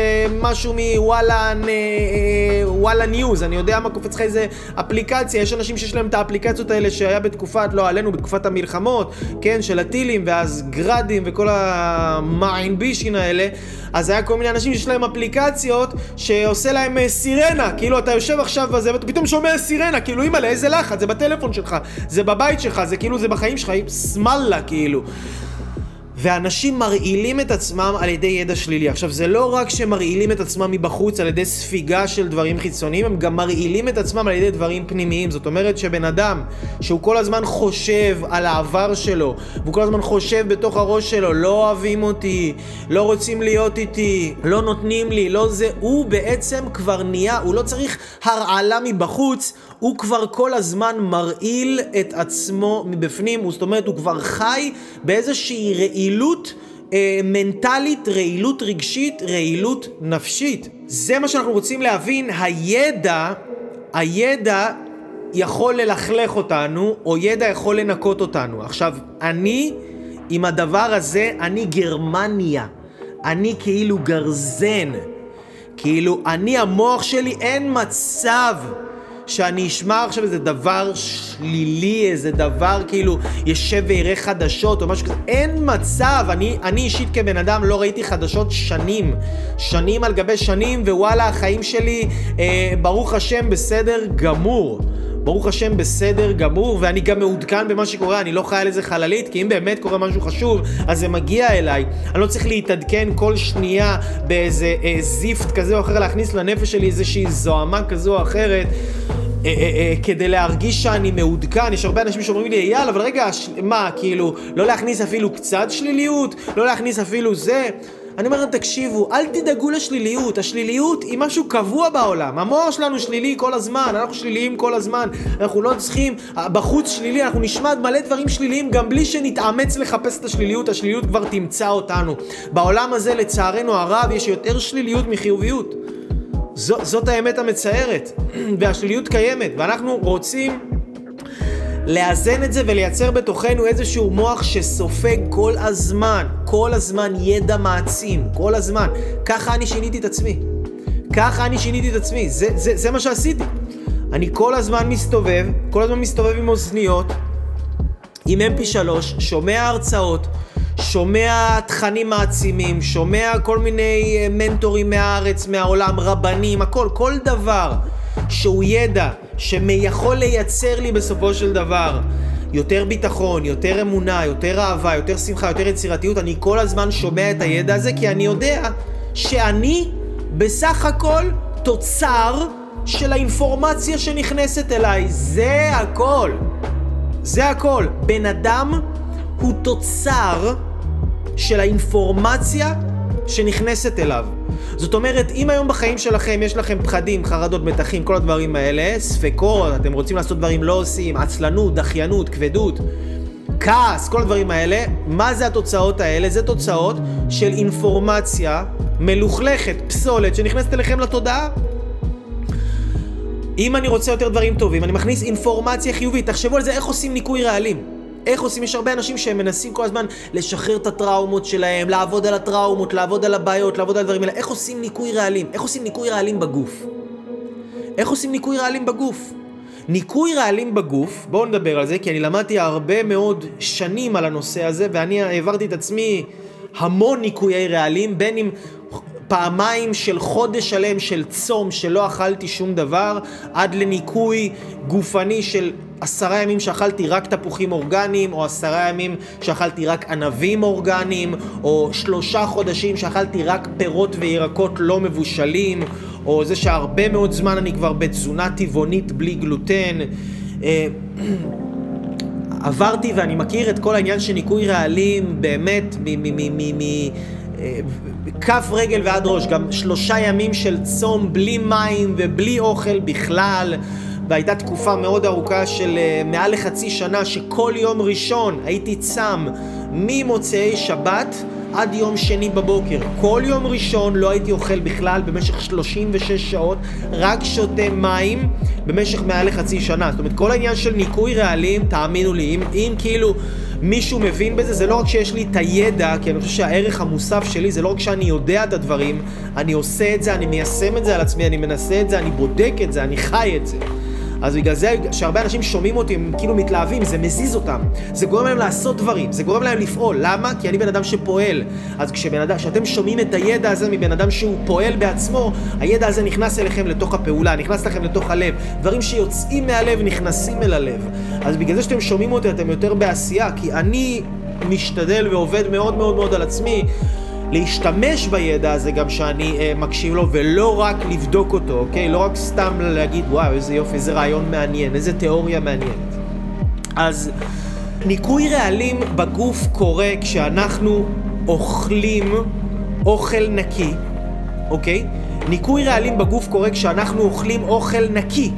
משהו מוואלה אה, וואלה ניוז, אני יודע מה קופץ לך איזה אפליקציה, יש אנשים שיש להם את האפליקציות האלה שהיה בתקופת, לא עלינו, בתקופת המלחמות, כן, של הטילים, ואז גראדים וכל המיין בישין האלה, אז היה כל מיני אנשים שיש להם אפליקציות שעושה להם אה, סירנה, כאילו אתה יושב עכשיו ואתה פתאום שומע סירנה, כאילו אימא'לה, איזה לחץ. זה בטלפון שלך, זה בבית שלך, זה כאילו זה בחיים שלך, סמאללה כאילו. ואנשים מרעילים את עצמם על ידי ידע שלילי. עכשיו, זה לא רק שמרעילים את עצמם מבחוץ על ידי ספיגה של דברים חיצוניים, הם גם מרעילים את עצמם על ידי דברים פנימיים. זאת אומרת שבן אדם שהוא כל הזמן חושב על העבר שלו, והוא כל הזמן חושב בתוך הראש שלו, לא אוהבים אותי, לא רוצים להיות איתי, לא נותנים לי, לא זה, הוא בעצם כבר נהיה, הוא לא צריך הרעלה מבחוץ, הוא כבר כל הזמן מרעיל את עצמו מבפנים, זאת אומרת, הוא כבר חי באיזושהי רעילות אה, מנטלית, רעילות רגשית, רעילות נפשית. זה מה שאנחנו רוצים להבין, הידע, הידע יכול ללכלך אותנו, או ידע יכול לנקות אותנו. עכשיו, אני, עם הדבר הזה, אני גרמניה. אני כאילו גרזן. כאילו, אני, המוח שלי, אין מצב שאני אשמע עכשיו איזה דבר שלילי, איזה דבר כאילו ישב ויראה חדשות או משהו כזה. אין מצב, אני, אני אישית כבן אדם לא ראיתי חדשות שנים. שנים על גבי שנים, ווואלה, החיים שלי, אה, ברוך השם, בסדר גמור. ברוך השם בסדר גמור, ואני גם מעודכן במה שקורה, אני לא חי על איזה חללית, כי אם באמת קורה משהו חשוב, אז זה מגיע אליי. אני לא צריך להתעדכן כל שנייה באיזה אה, זיפט כזה או אחר, להכניס לנפש שלי איזושהי זוהמה כזו או אחרת. אה, אה, אה, כדי להרגיש שאני מעודכן, יש הרבה אנשים שאומרים לי, אייל, אבל רגע. מה, כאילו, לא להכניס אפילו קצת שליליות? לא להכניס אפילו זה? אני אומר להם, תקשיבו, אל תדאגו לשליליות. השליליות היא משהו קבוע בעולם. המוח שלנו שלילי כל הזמן, אנחנו שליליים כל הזמן. אנחנו לא צריכים, בחוץ שלילי, אנחנו נשמע מלא דברים שליליים גם בלי שנתאמץ לחפש את השליליות, השליליות כבר תמצא אותנו. בעולם הזה, לצערנו הרב, יש יותר שליליות מחיוביות. ז, זאת האמת המצערת, והשליליות קיימת, ואנחנו רוצים לאזן את זה ולייצר בתוכנו איזשהו מוח שסופג כל הזמן, כל הזמן ידע מעצים, כל הזמן. ככה אני שיניתי את עצמי. ככה אני שיניתי את עצמי, זה, זה, זה מה שעשיתי. אני כל הזמן מסתובב, כל הזמן מסתובב עם אוזניות, עם mp3, שומע הרצאות, שומע תכנים מעצימים, שומע כל מיני אה, מנטורים מהארץ, מהעולם, רבנים, הכל, כל דבר שהוא ידע שיכול לייצר לי בסופו של דבר יותר ביטחון, יותר אמונה, יותר אהבה, יותר שמחה, יותר יצירתיות, אני כל הזמן שומע את הידע הזה כי אני יודע שאני בסך הכל תוצר של האינפורמציה שנכנסת אליי. זה הכל. זה הכל. בן אדם הוא תוצר של האינפורמציה שנכנסת אליו. זאת אומרת, אם היום בחיים שלכם יש לכם פחדים, חרדות, מתחים, כל הדברים האלה, ספקות, אתם רוצים לעשות דברים לא עושים, עצלנות, דחיינות, כבדות, כעס, כל הדברים האלה, מה זה התוצאות האלה? זה תוצאות של אינפורמציה מלוכלכת, פסולת, שנכנסת אליכם לתודעה. אם אני רוצה יותר דברים טובים, אני מכניס אינפורמציה חיובית. תחשבו על זה, איך עושים ניקוי רעלים. איך עושים? יש הרבה אנשים שהם מנסים כל הזמן לשחרר את הטראומות שלהם, לעבוד על הטראומות, לעבוד על הבעיות, לעבוד על הדברים האלה. איך עושים ניקוי רעלים? איך עושים ניקוי רעלים בגוף? איך עושים ניקוי רעלים בגוף? ניקוי רעלים בגוף, בואו נדבר על זה, כי אני למדתי הרבה מאוד שנים על הנושא הזה, ואני העברתי את עצמי המון ניקויי רעלים, בין אם פעמיים של חודש שלם של צום שלא אכלתי שום דבר, עד לניקוי גופני של עשרה ימים שאכלתי רק תפוחים אורגניים, או עשרה ימים שאכלתי רק ענבים אורגניים, או שלושה חודשים שאכלתי רק פירות וירקות לא מבושלים, או זה שהרבה מאוד זמן אני כבר בתזונה טבעונית בלי גלוטן. אה, עברתי ואני מכיר את כל העניין של ניקוי רעלים באמת מ... מ, מ, מ, מ כף רגל ועד ראש, גם שלושה ימים של צום בלי מים ובלי אוכל בכלל. והייתה תקופה מאוד ארוכה של uh, מעל לחצי שנה שכל יום ראשון הייתי צם ממוצאי שבת עד יום שני בבוקר. כל יום ראשון לא הייתי אוכל בכלל במשך 36 שעות, רק שותה מים במשך מעל לחצי שנה. זאת אומרת, כל העניין של ניקוי רעלים, תאמינו לי, אם, אם כאילו מישהו מבין בזה, זה לא רק שיש לי את הידע, כי אני חושב שהערך המוסף שלי זה לא רק שאני יודע את הדברים, אני עושה את זה, אני מיישם את זה על עצמי, אני מנסה את זה, אני בודק את זה, אני חי את זה. אז בגלל זה שהרבה אנשים שומעים אותי, הם כאילו מתלהבים, זה מזיז אותם. זה גורם להם לעשות דברים, זה גורם להם לפעול. למה? כי אני בן אדם שפועל. אז כשאתם שומעים את הידע הזה מבן אדם שהוא פועל בעצמו, הידע הזה נכנס אליכם לתוך הפעולה, נכנס לכם לתוך הלב. דברים שיוצאים מהלב נכנסים אל הלב. אז בגלל זה שאתם שומעים אותי אתם יותר בעשייה, כי אני משתדל ועובד מאוד מאוד מאוד על עצמי. להשתמש בידע הזה גם שאני אה, מקשיב לו, ולא רק לבדוק אותו, אוקיי? לא רק סתם להגיד, וואו, איזה יופי, איזה רעיון מעניין, איזה תיאוריה מעניינת. אז ניקוי רעלים בגוף קורה כשאנחנו אוכלים אוכל נקי, אוקיי? ניקוי רעלים בגוף קורה כשאנחנו אוכלים אוכל נקי.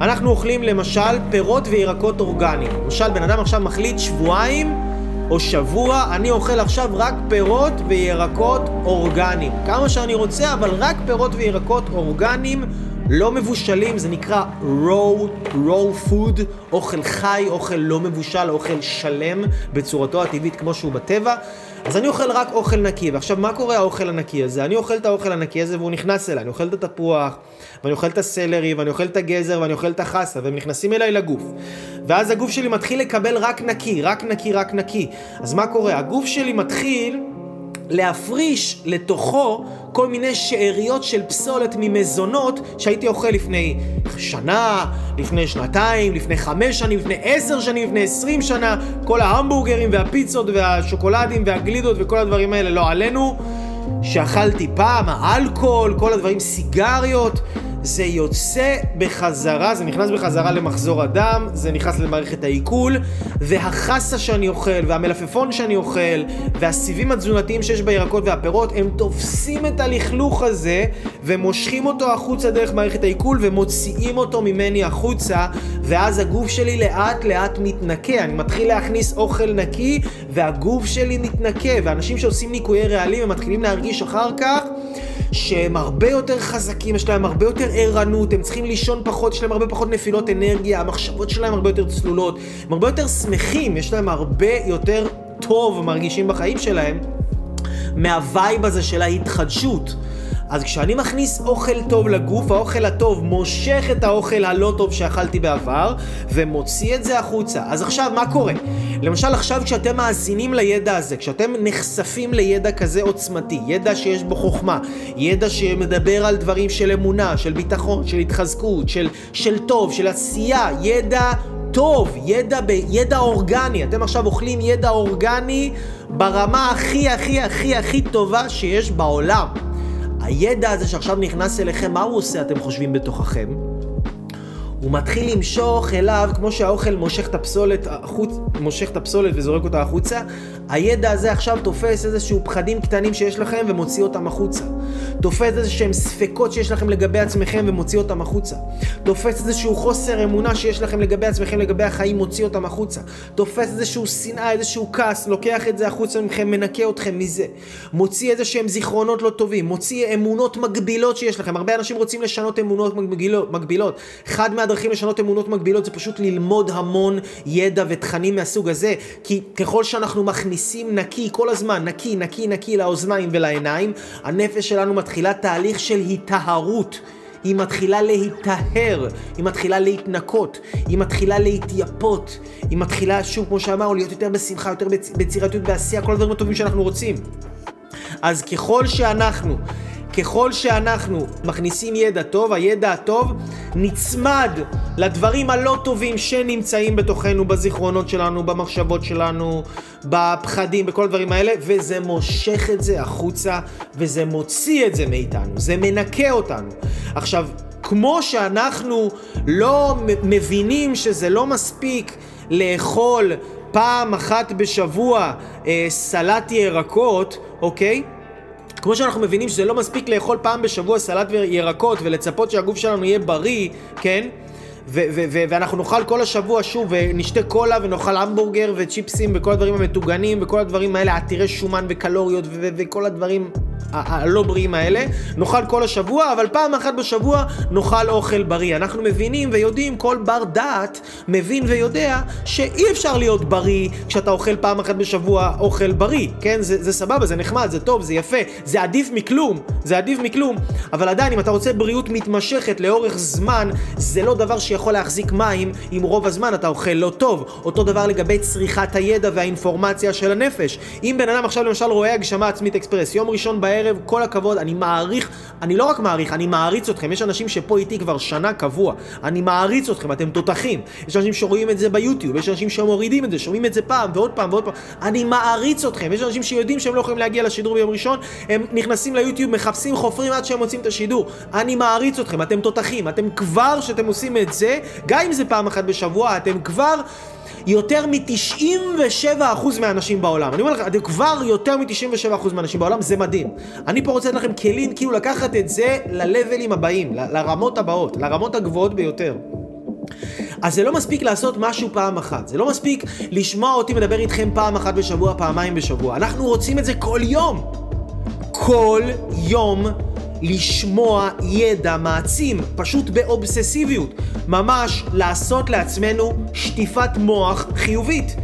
אנחנו אוכלים למשל פירות וירקות אורגניים. למשל, בן אדם עכשיו מחליט שבועיים או שבוע, אני אוכל עכשיו רק פירות וירקות אורגניים. כמה שאני רוצה, אבל רק פירות וירקות אורגניים, לא מבושלים, זה נקרא raw, raw food, אוכל חי, אוכל לא מבושל, אוכל שלם בצורתו הטבעית כמו שהוא בטבע. אז אני אוכל רק אוכל נקי, ועכשיו מה קורה האוכל הנקי הזה? אני אוכל את האוכל הנקי הזה והוא נכנס אליי, אני אוכל את התפוח, ואני אוכל את הסלרי, ואני אוכל את הגזר, ואני אוכל את החסה, והם נכנסים אליי לגוף. ואז הגוף שלי מתחיל לקבל רק נקי, רק נקי, רק נקי. אז מה קורה? הגוף שלי מתחיל להפריש לתוכו כל מיני שאריות של פסולת ממזונות שהייתי אוכל לפני שנה, לפני שנתיים, לפני חמש שנים, לפני עשר שנים, לפני עשרים שנה, כל ההמבורגרים והפיצות והשוקולדים והגלידות וכל הדברים האלה, לא עלינו, שאכלתי פעם, האלכוהול, כל הדברים, סיגריות. זה יוצא בחזרה, זה נכנס בחזרה למחזור הדם, זה נכנס למערכת העיכול, והחסה שאני אוכל, והמלפפון שאני אוכל, והסיבים התזונתיים שיש בירקות והפירות, הם תופסים את הלכלוך הזה, ומושכים אותו החוצה דרך מערכת העיכול, ומוציאים אותו ממני החוצה, ואז הגוף שלי לאט לאט מתנקה. אני מתחיל להכניס אוכל נקי, והגוף שלי מתנקה, ואנשים שעושים ניקויי רעלים, הם מתחילים להרגיש אחר כך שהם הרבה יותר חזקים, יש להם הרבה יותר ערנות, הם צריכים לישון פחות, יש להם הרבה פחות נפילות אנרגיה, המחשבות שלהם הרבה יותר צלולות, הם הרבה יותר שמחים, יש להם הרבה יותר טוב מרגישים בחיים שלהם מהווייב הזה של ההתחדשות. אז כשאני מכניס אוכל טוב לגוף, האוכל הטוב מושך את האוכל הלא טוב שאכלתי בעבר, ומוציא את זה החוצה. אז עכשיו, מה קורה? למשל עכשיו כשאתם מאזינים לידע הזה, כשאתם נחשפים לידע כזה עוצמתי, ידע שיש בו חוכמה, ידע שמדבר על דברים של אמונה, של ביטחון, של התחזקות, של, של טוב, של עשייה, ידע טוב, ידע, ב, ידע אורגני. אתם עכשיו אוכלים ידע אורגני ברמה הכי הכי הכי הכי טובה שיש בעולם. הידע הזה שעכשיו נכנס אליכם, מה הוא עושה, אתם חושבים, בתוככם? הוא מתחיל למשוך אליו, כמו שהאוכל מושך את הפסולת החוץ, מושך את הפסולת וזורק אותה החוצה, הידע הזה עכשיו תופס איזשהו פחדים קטנים שיש לכם ומוציא אותם החוצה. תופס איזה שהם ספקות שיש לכם לגבי עצמכם ומוציא אותם החוצה. תופס איזשהו חוסר אמונה שיש לכם לגבי עצמכם, לגבי החיים, מוציא אותם החוצה. תופס איזשהו שנאה, איזשהו כעס, לוקח את זה החוצה מכם, מנקה אתכם מזה. מוציא איזה שהם זיכרונות לא טובים, מוציא אמונות מגבילות שיש לכם. הרבה אנשים רוצים לשנות אמונות מגבילות. אחד מהדרכים לשנות אמונות מגבילות זה פשוט ללמוד המון ידע ותכנים מהסוג הזה. כי ככל שאנחנו מכניסים נקי כל הזמן, נקי, נקי, נקי לאוזניים ולעיניים, הנפש שלנו מתחילה תהליך של היטהרות. היא מתחילה להיטהר, היא מתחילה להתנקות, היא מתחילה להתייפות, היא מתחילה, שוב, כמו שאמרנו, להיות יותר בשמחה, יותר בצירתיות, בעשייה, כל הדברים הטובים שאנחנו רוצים. אז ככל שאנחנו ככל שאנחנו מכניסים ידע טוב, הידע הטוב נצמד לדברים הלא טובים שנמצאים בתוכנו, בזיכרונות שלנו, במחשבות שלנו, בפחדים, בכל הדברים האלה, וזה מושך את זה החוצה, וזה מוציא את זה מאיתנו, זה מנקה אותנו. עכשיו, כמו שאנחנו לא מבינים שזה לא מספיק לאכול פעם אחת בשבוע אה, סלט ירקות, אוקיי? כמו שאנחנו מבינים שזה לא מספיק לאכול פעם בשבוע סלט וירקות ולצפות שהגוף שלנו יהיה בריא, כן? ואנחנו נאכל כל השבוע שוב, ונשתה קולה ונאכל המבורגר וצ'יפסים וכל הדברים המטוגנים וכל הדברים האלה עתירי שומן וקלוריות וכל הדברים הלא בריאים האלה, נאכל כל השבוע, אבל פעם אחת בשבוע נאכל אוכל בריא. אנחנו מבינים ויודעים, כל בר דעת מבין ויודע שאי אפשר להיות בריא כשאתה אוכל פעם אחת בשבוע אוכל בריא, כן? זה, זה סבבה, זה נחמד, זה טוב, זה יפה, זה עדיף מכלום, זה עדיף מכלום, אבל עדיין אם אתה רוצה בריאות מתמשכת לאורך זמן, זה לא דבר שיכול להחזיק מים אם רוב הזמן אתה אוכל לא טוב. אותו דבר לגבי צריכת הידע והאינפורמציה של הנפש. אם בן אדם עכשיו למשל רואה הגשמה עצמית אקספרס, יום ראשון בערב הערב, כל הכבוד, אני מעריך, אני לא רק מעריך, אני מעריץ אתכם. יש אנשים שפה איתי כבר שנה קבוע. אני מעריץ אתכם, אתם תותחים. יש אנשים שרואים את זה ביוטיוב, יש אנשים שמורידים את זה, שומעים את זה פעם ועוד פעם ועוד פעם. אני מעריץ אתכם. יש אנשים שיודעים שהם לא יכולים להגיע לשידור ביום ראשון, הם נכנסים ליוטיוב, מחפשים, חופרים עד שהם מוצאים את השידור. אני מעריץ אתכם, אתם תותחים. אתם כבר, שאתם עושים את זה, גם אם זה פעם אחת בשבוע, אתם כבר... יותר מ-97% מהאנשים בעולם. אני אומר לך, אתם כבר יותר מ-97% מהאנשים בעולם, זה מדהים. אני פה רוצה לתת לכם כלים כאילו לקחת את זה ללבלים הבאים, ל- לרמות הבאות, לרמות הגבוהות ביותר. אז זה לא מספיק לעשות משהו פעם אחת, זה לא מספיק לשמוע אותי מדבר איתכם פעם אחת בשבוע, פעמיים בשבוע. אנחנו רוצים את זה כל יום. כל יום לשמוע ידע מעצים, פשוט באובססיביות. ממש לעשות לעצמנו שטיפת מוח חיובית.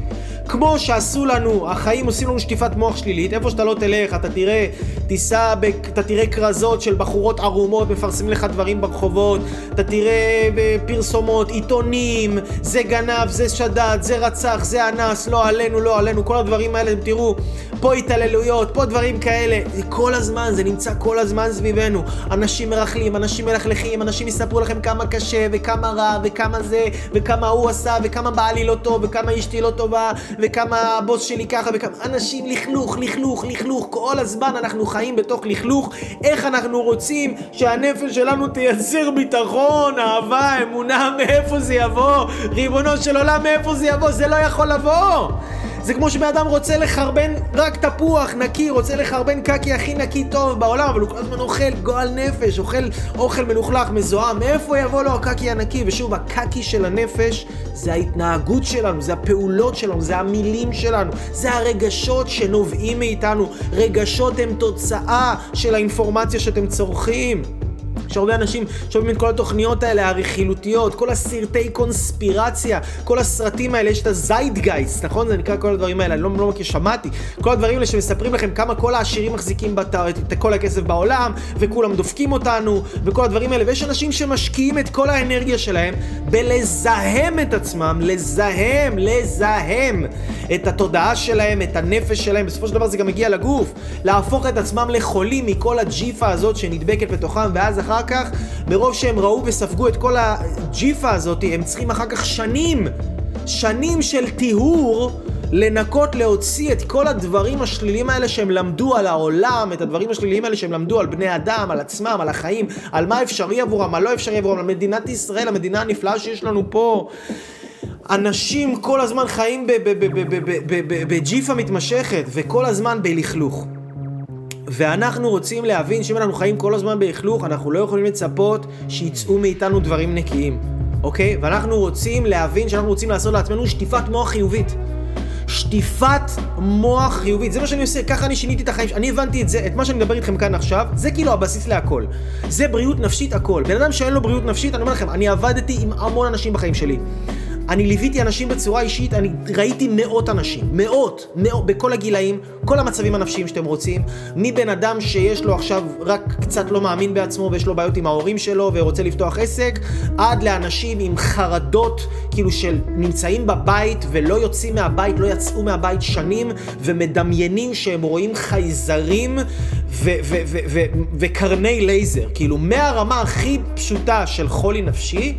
כמו שעשו לנו, החיים עושים לנו שטיפת מוח שלילית, איפה שאתה לא תלך, אתה תראה, תיסע, אתה תראה כרזות של בחורות ערומות, מפרסמים לך דברים ברחובות, אתה תראה פרסומות, עיתונים, זה גנב, זה שדד, זה רצח, זה אנס, לא עלינו, לא עלינו, כל הדברים האלה, אתם תראו, פה התעללויות, פה דברים כאלה, זה כל הזמן, זה נמצא כל הזמן סביבנו. אנשים מרכלים, אנשים מלכלכים, אנשים יספרו לכם כמה קשה, וכמה רע, וכמה זה, וכמה הוא עשה, וכמה בעלי לא טוב, וכמה אשתי לא טובה, וכמה הבוס שלי ככה, וכמה... אנשים לכלוך, לכלוך, לכלוך, כל הזמן אנחנו חיים בתוך לכלוך. איך אנחנו רוצים שהנפש שלנו תייצר ביטחון, אהבה, אמונה, מאיפה זה יבוא? ריבונו של עולם, מאיפה זה יבוא? זה לא יכול לבוא! זה כמו שבן אדם רוצה לחרבן רק תפוח נקי, רוצה לחרבן קקי הכי נקי טוב בעולם, אבל הוא כל הזמן אוכל גועל נפש, אוכל אוכל מלוכלך, מזוהם, מאיפה יבוא לו הקקי הנקי? ושוב, הקקי של הנפש זה ההתנהגות שלנו, זה הפעולות שלנו, זה המילים שלנו, זה הרגשות שנובעים מאיתנו. רגשות הם תוצאה של האינפורמציה שאתם צורכים. יש הרבה אנשים שומעים את כל התוכניות האלה, הרכילותיות, כל הסרטי קונספירציה, כל הסרטים האלה, יש את הזיידגייסט, נכון? זה נקרא כל הדברים האלה, אני לא, לא מכיר, שמעתי. כל הדברים האלה שמספרים לכם כמה כל העשירים מחזיקים בת, את כל הכסף בעולם, וכולם דופקים אותנו, וכל הדברים האלה. ויש אנשים שמשקיעים את כל האנרגיה שלהם בלזהם את עצמם, לזהם, לזהם את התודעה שלהם, את הנפש שלהם, בסופו של דבר זה גם מגיע לגוף, להפוך את עצמם לחולים מכל הג'יפה הזאת שנדבקת בתוכם, ואז אחר כך, מרוב שהם ראו וספגו את כל הג'יפה הזאת, הם צריכים אחר כך שנים, שנים של טיהור. לנקות, להוציא את כל הדברים השליליים האלה שהם למדו על העולם, את הדברים השליליים האלה שהם למדו על בני אדם, על עצמם, על החיים, על מה אפשרי עבורם, מה לא אפשרי עבורם, על מדינת ישראל, המדינה הנפלאה שיש לנו פה. אנשים כל הזמן חיים בג'יפה מתמשכת, וכל הזמן בלכלוך. ואנחנו רוצים להבין שאם אנחנו חיים כל הזמן בהכלוך, אנחנו לא יכולים לצפות שיצאו מאיתנו דברים נקיים, אוקיי? ואנחנו רוצים להבין שאנחנו רוצים לעשות לעצמנו שטיפת מוח חיובית. שטיפת מוח חיובית, זה מה שאני עושה, ככה אני שיניתי את החיים, אני הבנתי את זה, את מה שאני מדבר איתכם כאן עכשיו, זה כאילו הבסיס להכל. זה בריאות נפשית הכל. בן אדם שאין לו בריאות נפשית, אני אומר לכם, אני עבדתי עם המון אנשים בחיים שלי. אני ליוויתי אנשים בצורה אישית, אני ראיתי מאות אנשים, מאות, מאות, בכל הגילאים, כל המצבים הנפשיים שאתם רוצים, מבן אדם שיש לו עכשיו רק קצת לא מאמין בעצמו ויש לו בעיות עם ההורים שלו ורוצה לפתוח עסק, עד לאנשים עם חרדות, כאילו של נמצאים בבית ולא יוצאים מהבית, לא יצאו מהבית שנים, ומדמיינים שהם רואים חייזרים וקרני לייזר, כאילו מהרמה הכי פשוטה של חולי נפשי,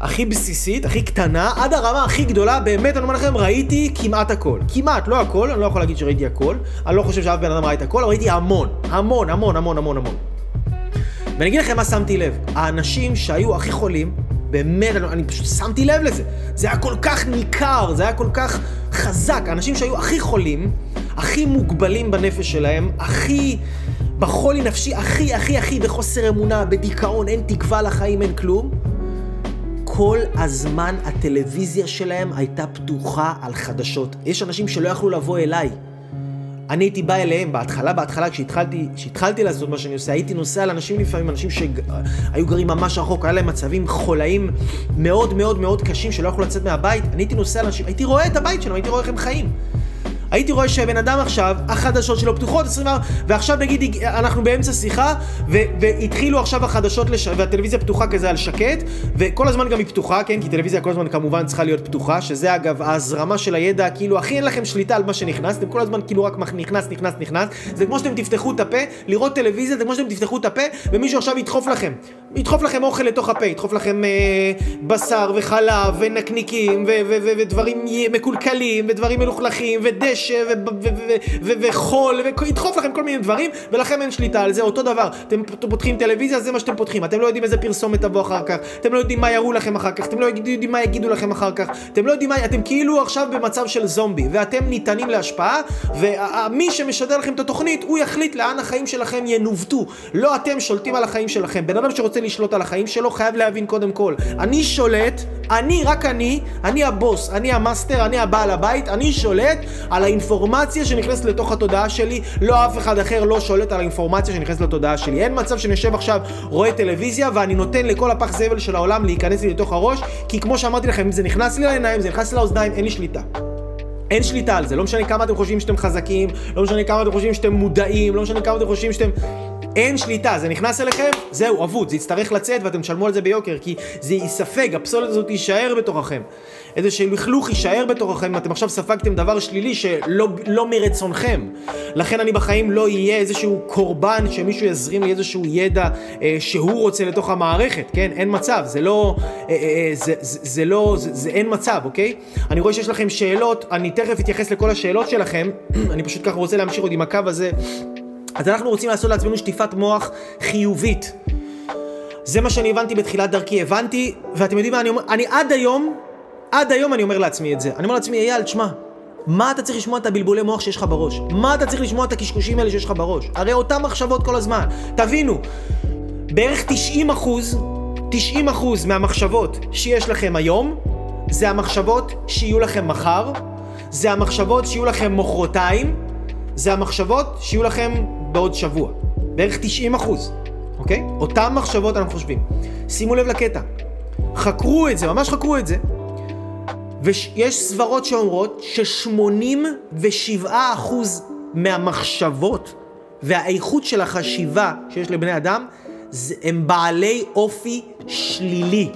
הכי בסיסית, הכי קטנה, עד הרמה הכי גדולה, באמת אני אומר לכם, ראיתי כמעט הכל. כמעט, לא הכל, אני לא יכול להגיד שראיתי הכל, אני לא חושב שאף בן אדם ראה את הכל, אבל ראיתי המון, המון, המון, המון, המון, המון. ואני אגיד לכם מה שמתי לב, האנשים שהיו הכי חולים, באמת, אני, אני פשוט שמתי לב לזה. זה היה כל כך ניכר, זה היה כל כך חזק. האנשים שהיו הכי חולים, הכי מוגבלים בנפש שלהם, הכי בחולי נפשי הכי הכי הכי בחוסר אמונה, בדיכאון, אין תקווה לחיים, אין כלום. כל הזמן הטלוויזיה שלהם הייתה פתוחה על חדשות. יש אנשים שלא יכלו לבוא אליי. אני הייתי בא אליהם בהתחלה, בהתחלה, כשהתחלתי, כשהתחלתי לעשות מה שאני עושה, הייתי נוסע לאנשים לפעמים, אנשים שהיו גרים ממש רחוק, היה להם מצבים חולאים מאוד מאוד מאוד קשים שלא יכלו לצאת מהבית, אני הייתי נוסע לאנשים, הייתי רואה את הבית שלהם, הייתי רואה איך הם חיים. הייתי רואה שבן אדם עכשיו, החדשות שלו פתוחות 24, ועכשיו נגיד אנחנו באמצע שיחה, ו- והתחילו עכשיו החדשות, לש... והטלוויזיה פתוחה כזה על שקט, וכל הזמן גם היא פתוחה, כן? כי טלוויזיה כל הזמן כמובן צריכה להיות פתוחה, שזה אגב ההזרמה של הידע, כאילו הכי אין לכם שליטה על מה שנכנס, אתם כל הזמן כאילו רק נכנס, נכנס, נכנס, זה כמו שאתם תפתחו את הפה, לראות טלוויזיה, זה כמו שאתם תפתחו את הפה, ומישהו עכשיו ידחוף לכם, ידחוף לכם אוכל לתוך הפה, ידחוף לכם אה, בשר וחלב ונקניקים ו- ו- ו- ודברים מקולקלים ודברים מלוכלכים ודשא דשא וחול, וידחוף לכם כל מיני דברים, ולכם אין שליטה על זה, אותו דבר. אתם פותחים טלוויזיה, זה מה שאתם פותחים. אתם לא יודעים איזה פרסומת תבוא אחר כך, אתם לא יודעים מה יראו לכם אחר כך, אתם לא יודעים מה יגידו לכם אחר כך, אתם לא יודעים מה, אתם כאילו עכשיו במצב של זומבי, ואתם ניתנים להשפעה, ומי שמשדר לכם את התוכנית, הוא יחליט לאן החיים שלכם ינווטו. לא אתם שולטים על החיים שלכם. בן אדם שרוצה לשלוט על החיים שלו, חייב להבין קודם כל, אני שולט, אני, רק אני, אני הבוס, אני ה master, אני הבעל הבית, אני שולט על האינפורמציה שנכנסת לתוך התודעה שלי, לא אף אחד אחר לא שולט על האינפורמציה שנכנסת לתודעה שלי. אין מצב שאני יושב עכשיו, רואה טלוויזיה, ואני נותן לכל הפח זבל של העולם להיכנס לי לתוך הראש, כי כמו שאמרתי לכם, אם זה נכנס לי לעיניים, זה נכנס לי לאוזניים, אין לי שליטה. אין שליטה על זה, לא משנה כמה אתם חושבים שאתם חזקים, לא משנה כמה אתם חושבים שאתם מודעים, לא משנה כמה אתם חושבים שאתם... אין שליטה, זה נכנס אליכם, זהו, אבוד, זה יצטרך לצאת ואתם תשלמו על זה ביוקר, כי זה ייספג, הפסולת הזאת תישאר בתוככם. איזה שלכלוך יישאר בתוככם אתם עכשיו ספגתם דבר שלילי שלא לא מרצונכם. לכן אני בחיים לא אהיה איזשהו קורבן שמישהו יזרים לי איזשהו ידע אה, שהוא רוצה לתוך המערכת, כן? אין מצב, זה לא, אה, אה, אה זה, זה, זה לא, זה, זה אין מצב, אוקיי? אני רואה שיש לכם שאלות, אני תכף אתייחס לכל השאלות שלכם, אני פשוט ככה רוצה להמשיך עוד עם הקו הזה. אז אנחנו רוצים לעשות לעצמנו שטיפת מוח חיובית. זה מה שאני הבנתי בתחילת דרכי, הבנתי, ואתם יודעים מה אני אומר? אני עד היום, עד היום אני אומר לעצמי את זה. אני אומר לעצמי, אייל, תשמע, מה אתה צריך לשמוע את הבלבולי מוח שיש לך בראש? מה אתה צריך לשמוע את הקשקושים האלה שיש לך בראש? הרי אותם מחשבות כל הזמן. תבינו, בערך 90 אחוז, 90 אחוז מהמחשבות שיש לכם היום, זה המחשבות שיהיו לכם מחר, זה המחשבות שיהיו לכם מחרתיים, זה המחשבות שיהיו לכם בעוד שבוע. בערך 90 אחוז, אוקיי? אותן מחשבות אנחנו חושבים. שימו לב לקטע. חקרו את זה, ממש חקרו את זה. ויש סברות שאומרות ש-87% מהמחשבות והאיכות של החשיבה שיש לבני אדם הם בעלי אופי שלילי.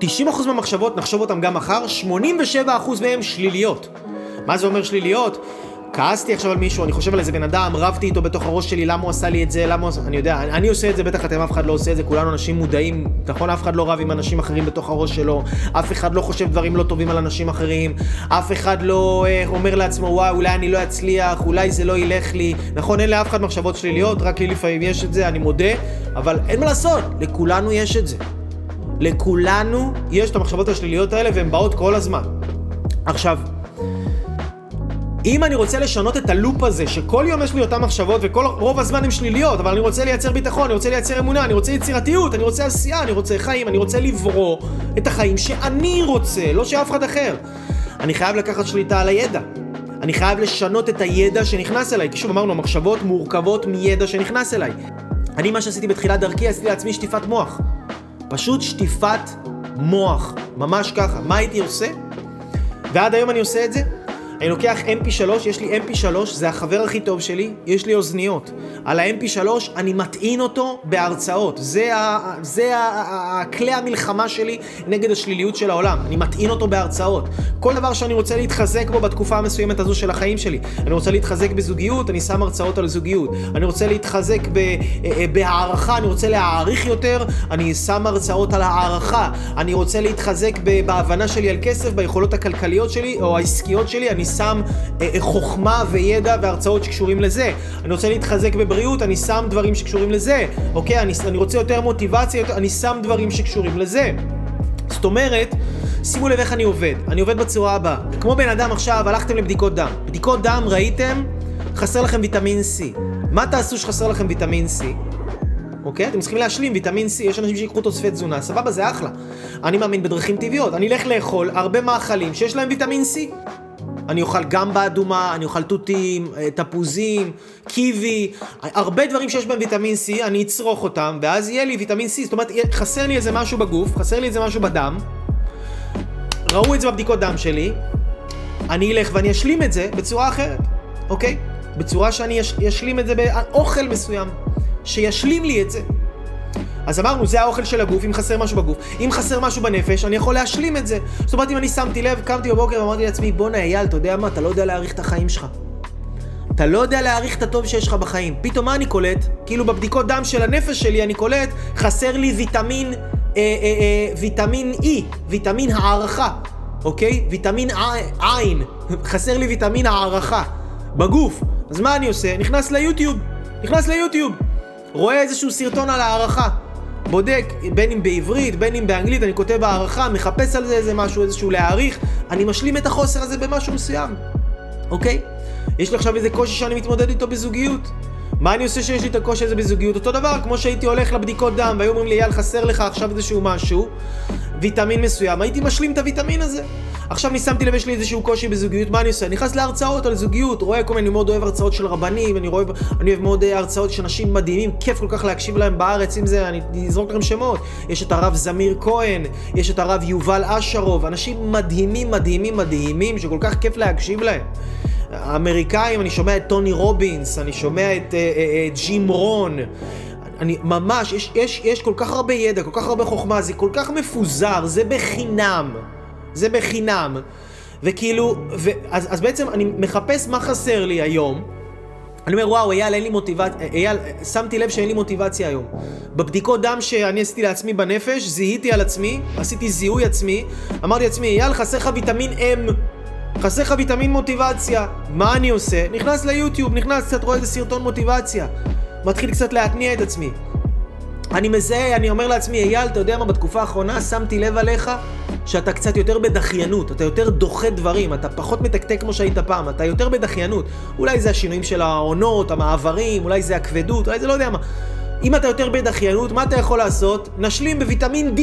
90% מהמחשבות, נחשוב אותם גם מחר, 87% מהם שליליות. מה זה אומר שליליות? כעסתי עכשיו על מישהו, אני חושב על איזה בן אדם, רבתי איתו בתוך הראש שלי, למה הוא עשה לי את זה, למה הוא עשה... אני יודע, אני, אני עושה את זה, בטח אתם אף אחד לא עושה את זה, כולנו אנשים מודעים, נכון? אף אחד לא רב עם אנשים אחרים בתוך הראש שלו, אף אחד לא חושב דברים לא טובים על אנשים אחרים, אף אחד לא אה, אומר לעצמו, וואי, אולי אני לא אצליח, אולי זה לא ילך לי, נכון? אין לאף אחד מחשבות שליליות, רק לי לפעמים יש את זה, אני מודה, אבל אין מה לעשות, לכולנו יש את זה. לכולנו יש את המחשבות השליליות האלה והן באות כל הזמן. עכשיו, אם אני רוצה לשנות את הלופ הזה, שכל יום יש לי אותן מחשבות וכל רוב הזמן הן שליליות, אבל אני רוצה לייצר ביטחון, אני רוצה לייצר אמונה, אני רוצה יצירתיות, אני רוצה עשייה, אני רוצה חיים, אני רוצה לברוא את החיים שאני רוצה, לא שאף אחד אחר. אני חייב לקחת שליטה על הידע. אני חייב לשנות את הידע שנכנס אליי, כי שוב אמרנו, המחשבות מורכבות מידע שנכנס אליי. אני, מה שעשיתי בתחילת דרכי, עשיתי לעצמי שטיפת מוח. פשוט שטיפת מוח, ממש ככה. מה הייתי עושה? ועד היום אני עושה את זה. אני לוקח mp3, יש לי mp3, זה החבר הכי טוב שלי, יש לי אוזניות. על ה-mp3 אני מטעין אותו בהרצאות. זה, ה, זה ה, המלחמה שלי נגד השליליות של העולם. אני מטעין אותו בהרצאות. כל דבר שאני רוצה להתחזק בו בתקופה המסוימת הזו של החיים שלי. אני רוצה להתחזק בזוגיות, אני שם הרצאות על זוגיות. אני רוצה להתחזק אה, בהערכה, אני רוצה להעריך יותר, אני שם הרצאות על הערכה. אני רוצה להתחזק בהבנה שלי על כסף, ביכולות הכלכליות שלי או העסקיות שלי, אני שם אה, אה, חוכמה וידע והרצאות שקשורים לזה. אני רוצה להתחזק בבריאות, אני שם דברים שקשורים לזה. אוקיי, אני, אני רוצה יותר מוטיבציה, יותר, אני שם דברים שקשורים לזה. זאת אומרת, שימו לב איך אני עובד. אני עובד בצורה הבאה. כמו בן אדם עכשיו, הלכתם לבדיקות דם. בדיקות דם, ראיתם? חסר לכם ויטמין C. מה תעשו שחסר לכם ויטמין C? אוקיי? אתם צריכים להשלים ויטמין C, יש אנשים שיקחו תוספי תזונה, סבבה, זה אחלה. אני מאמין בדרכים טבעיות, אני אלך לאכול הרבה מאכלים שיש להם ויטמין C. אני אוכל גם באדומה, אני אוכל תותים, אה, תפוזים, קיבי, הרבה דברים שיש בהם ויטמין C, אני אצרוך אותם, ואז יהיה לי ויטמין C, זאת אומרת, חסר לי איזה משהו בגוף, חסר לי איזה משהו בדם, ראו את זה בבדיקות דם שלי, אני אלך ואני אשלים את זה בצורה אחרת, אוקיי? בצורה שאני אשלים את זה באוכל מסוים, שישלים לי את זה. אז אמרנו, זה האוכל של הגוף, אם חסר משהו בגוף. אם חסר משהו בנפש, אני יכול להשלים את זה. זאת אומרת, אם אני שמתי לב, קמתי בבוקר ואמרתי לעצמי, בואנה אייל, אתה יודע מה, אתה לא יודע להעריך את החיים שלך. אתה לא יודע להעריך את הטוב שיש לך בחיים. פתאום מה אני קולט? כאילו בבדיקות דם של הנפש שלי אני קולט, חסר לי ויטמין, אה, אה, אה, ויטמין E, ויטמין הערכה, אוקיי? ויטמין עין, חסר לי ויטמין הערכה בגוף. אז מה אני עושה? נכנס ליוטיוב, נכנס ליוטיוב, רואה איזשהו סרטון על הערכה. בודק, בין אם בעברית, בין אם באנגלית, אני כותב הערכה, מחפש על זה איזה משהו, איזשהו להעריך, אני משלים את החוסר הזה במשהו מסוים, אוקיי? יש לי עכשיו איזה קושי שאני מתמודד איתו בזוגיות. מה אני עושה שיש לי את הקושי הזה בזוגיות? אותו דבר, כמו שהייתי הולך לבדיקות דם והיו אומרים לי, אייל, חסר לך עכשיו איזשהו משהו, ויטמין מסוים, הייתי משלים את הוויטמין הזה. עכשיו אני שמתי לב, יש לי איזשהו קושי בזוגיות, מה אני עושה? אני נכנס להרצאות על זוגיות, רואה כל מיני, אני מאוד אוהב הרצאות של רבנים, אני, רואה, אני אוהב מאוד אה, הרצאות של אנשים מדהימים, כיף כל כך להקשיב להם בארץ, אם זה, אני אזרוק לכם שמות. יש את הרב זמיר כהן, יש את הרב יובל אשרוב, אנשים מדהימים, מדהימים, מדהימים, שכל כך כיף להקשיב להם. האמריקאים, אני שומע את טוני רובינס, אני שומע את uh, ג'ים רון. אני ממש, יש, יש, יש כל כך הרבה ידע, כל כך הרבה חוכמה, זה כל כך מפוזר, זה בחינם. זה בחינם. וכאילו, ו, אז, אז בעצם אני מחפש מה חסר לי היום. אני אומר, וואו, אייל, אין לי מוטיבציה, אייל, שמתי לב שאין לי מוטיבציה היום. בבדיקות דם שאני עשיתי לעצמי בנפש, זיהיתי על עצמי, עשיתי זיהוי עצמי, אמרתי לעצמי, אייל, חסר לך ויטמין M. חסר לך ויטמין מוטיבציה. מה אני עושה? נכנס ליוטיוב, נכנס קצת, רואה איזה סרטון מוטיבציה. מתחיל קצת להתניע את עצמי. אני מזהה, אני אומר לעצמי, אייל, אתה יודע מה, בתקופה האחרונה שמתי לב עליך שאתה קצת יותר בדחיינות, אתה יותר דוחה דברים, אתה פחות מתקתק כמו שהיית פעם, אתה יותר בדחיינות. אולי זה השינויים של העונות, המעברים, אולי זה הכבדות, אולי זה לא יודע מה. אם אתה יותר בדחיינות, מה אתה יכול לעשות? נשלים בוויטמין D.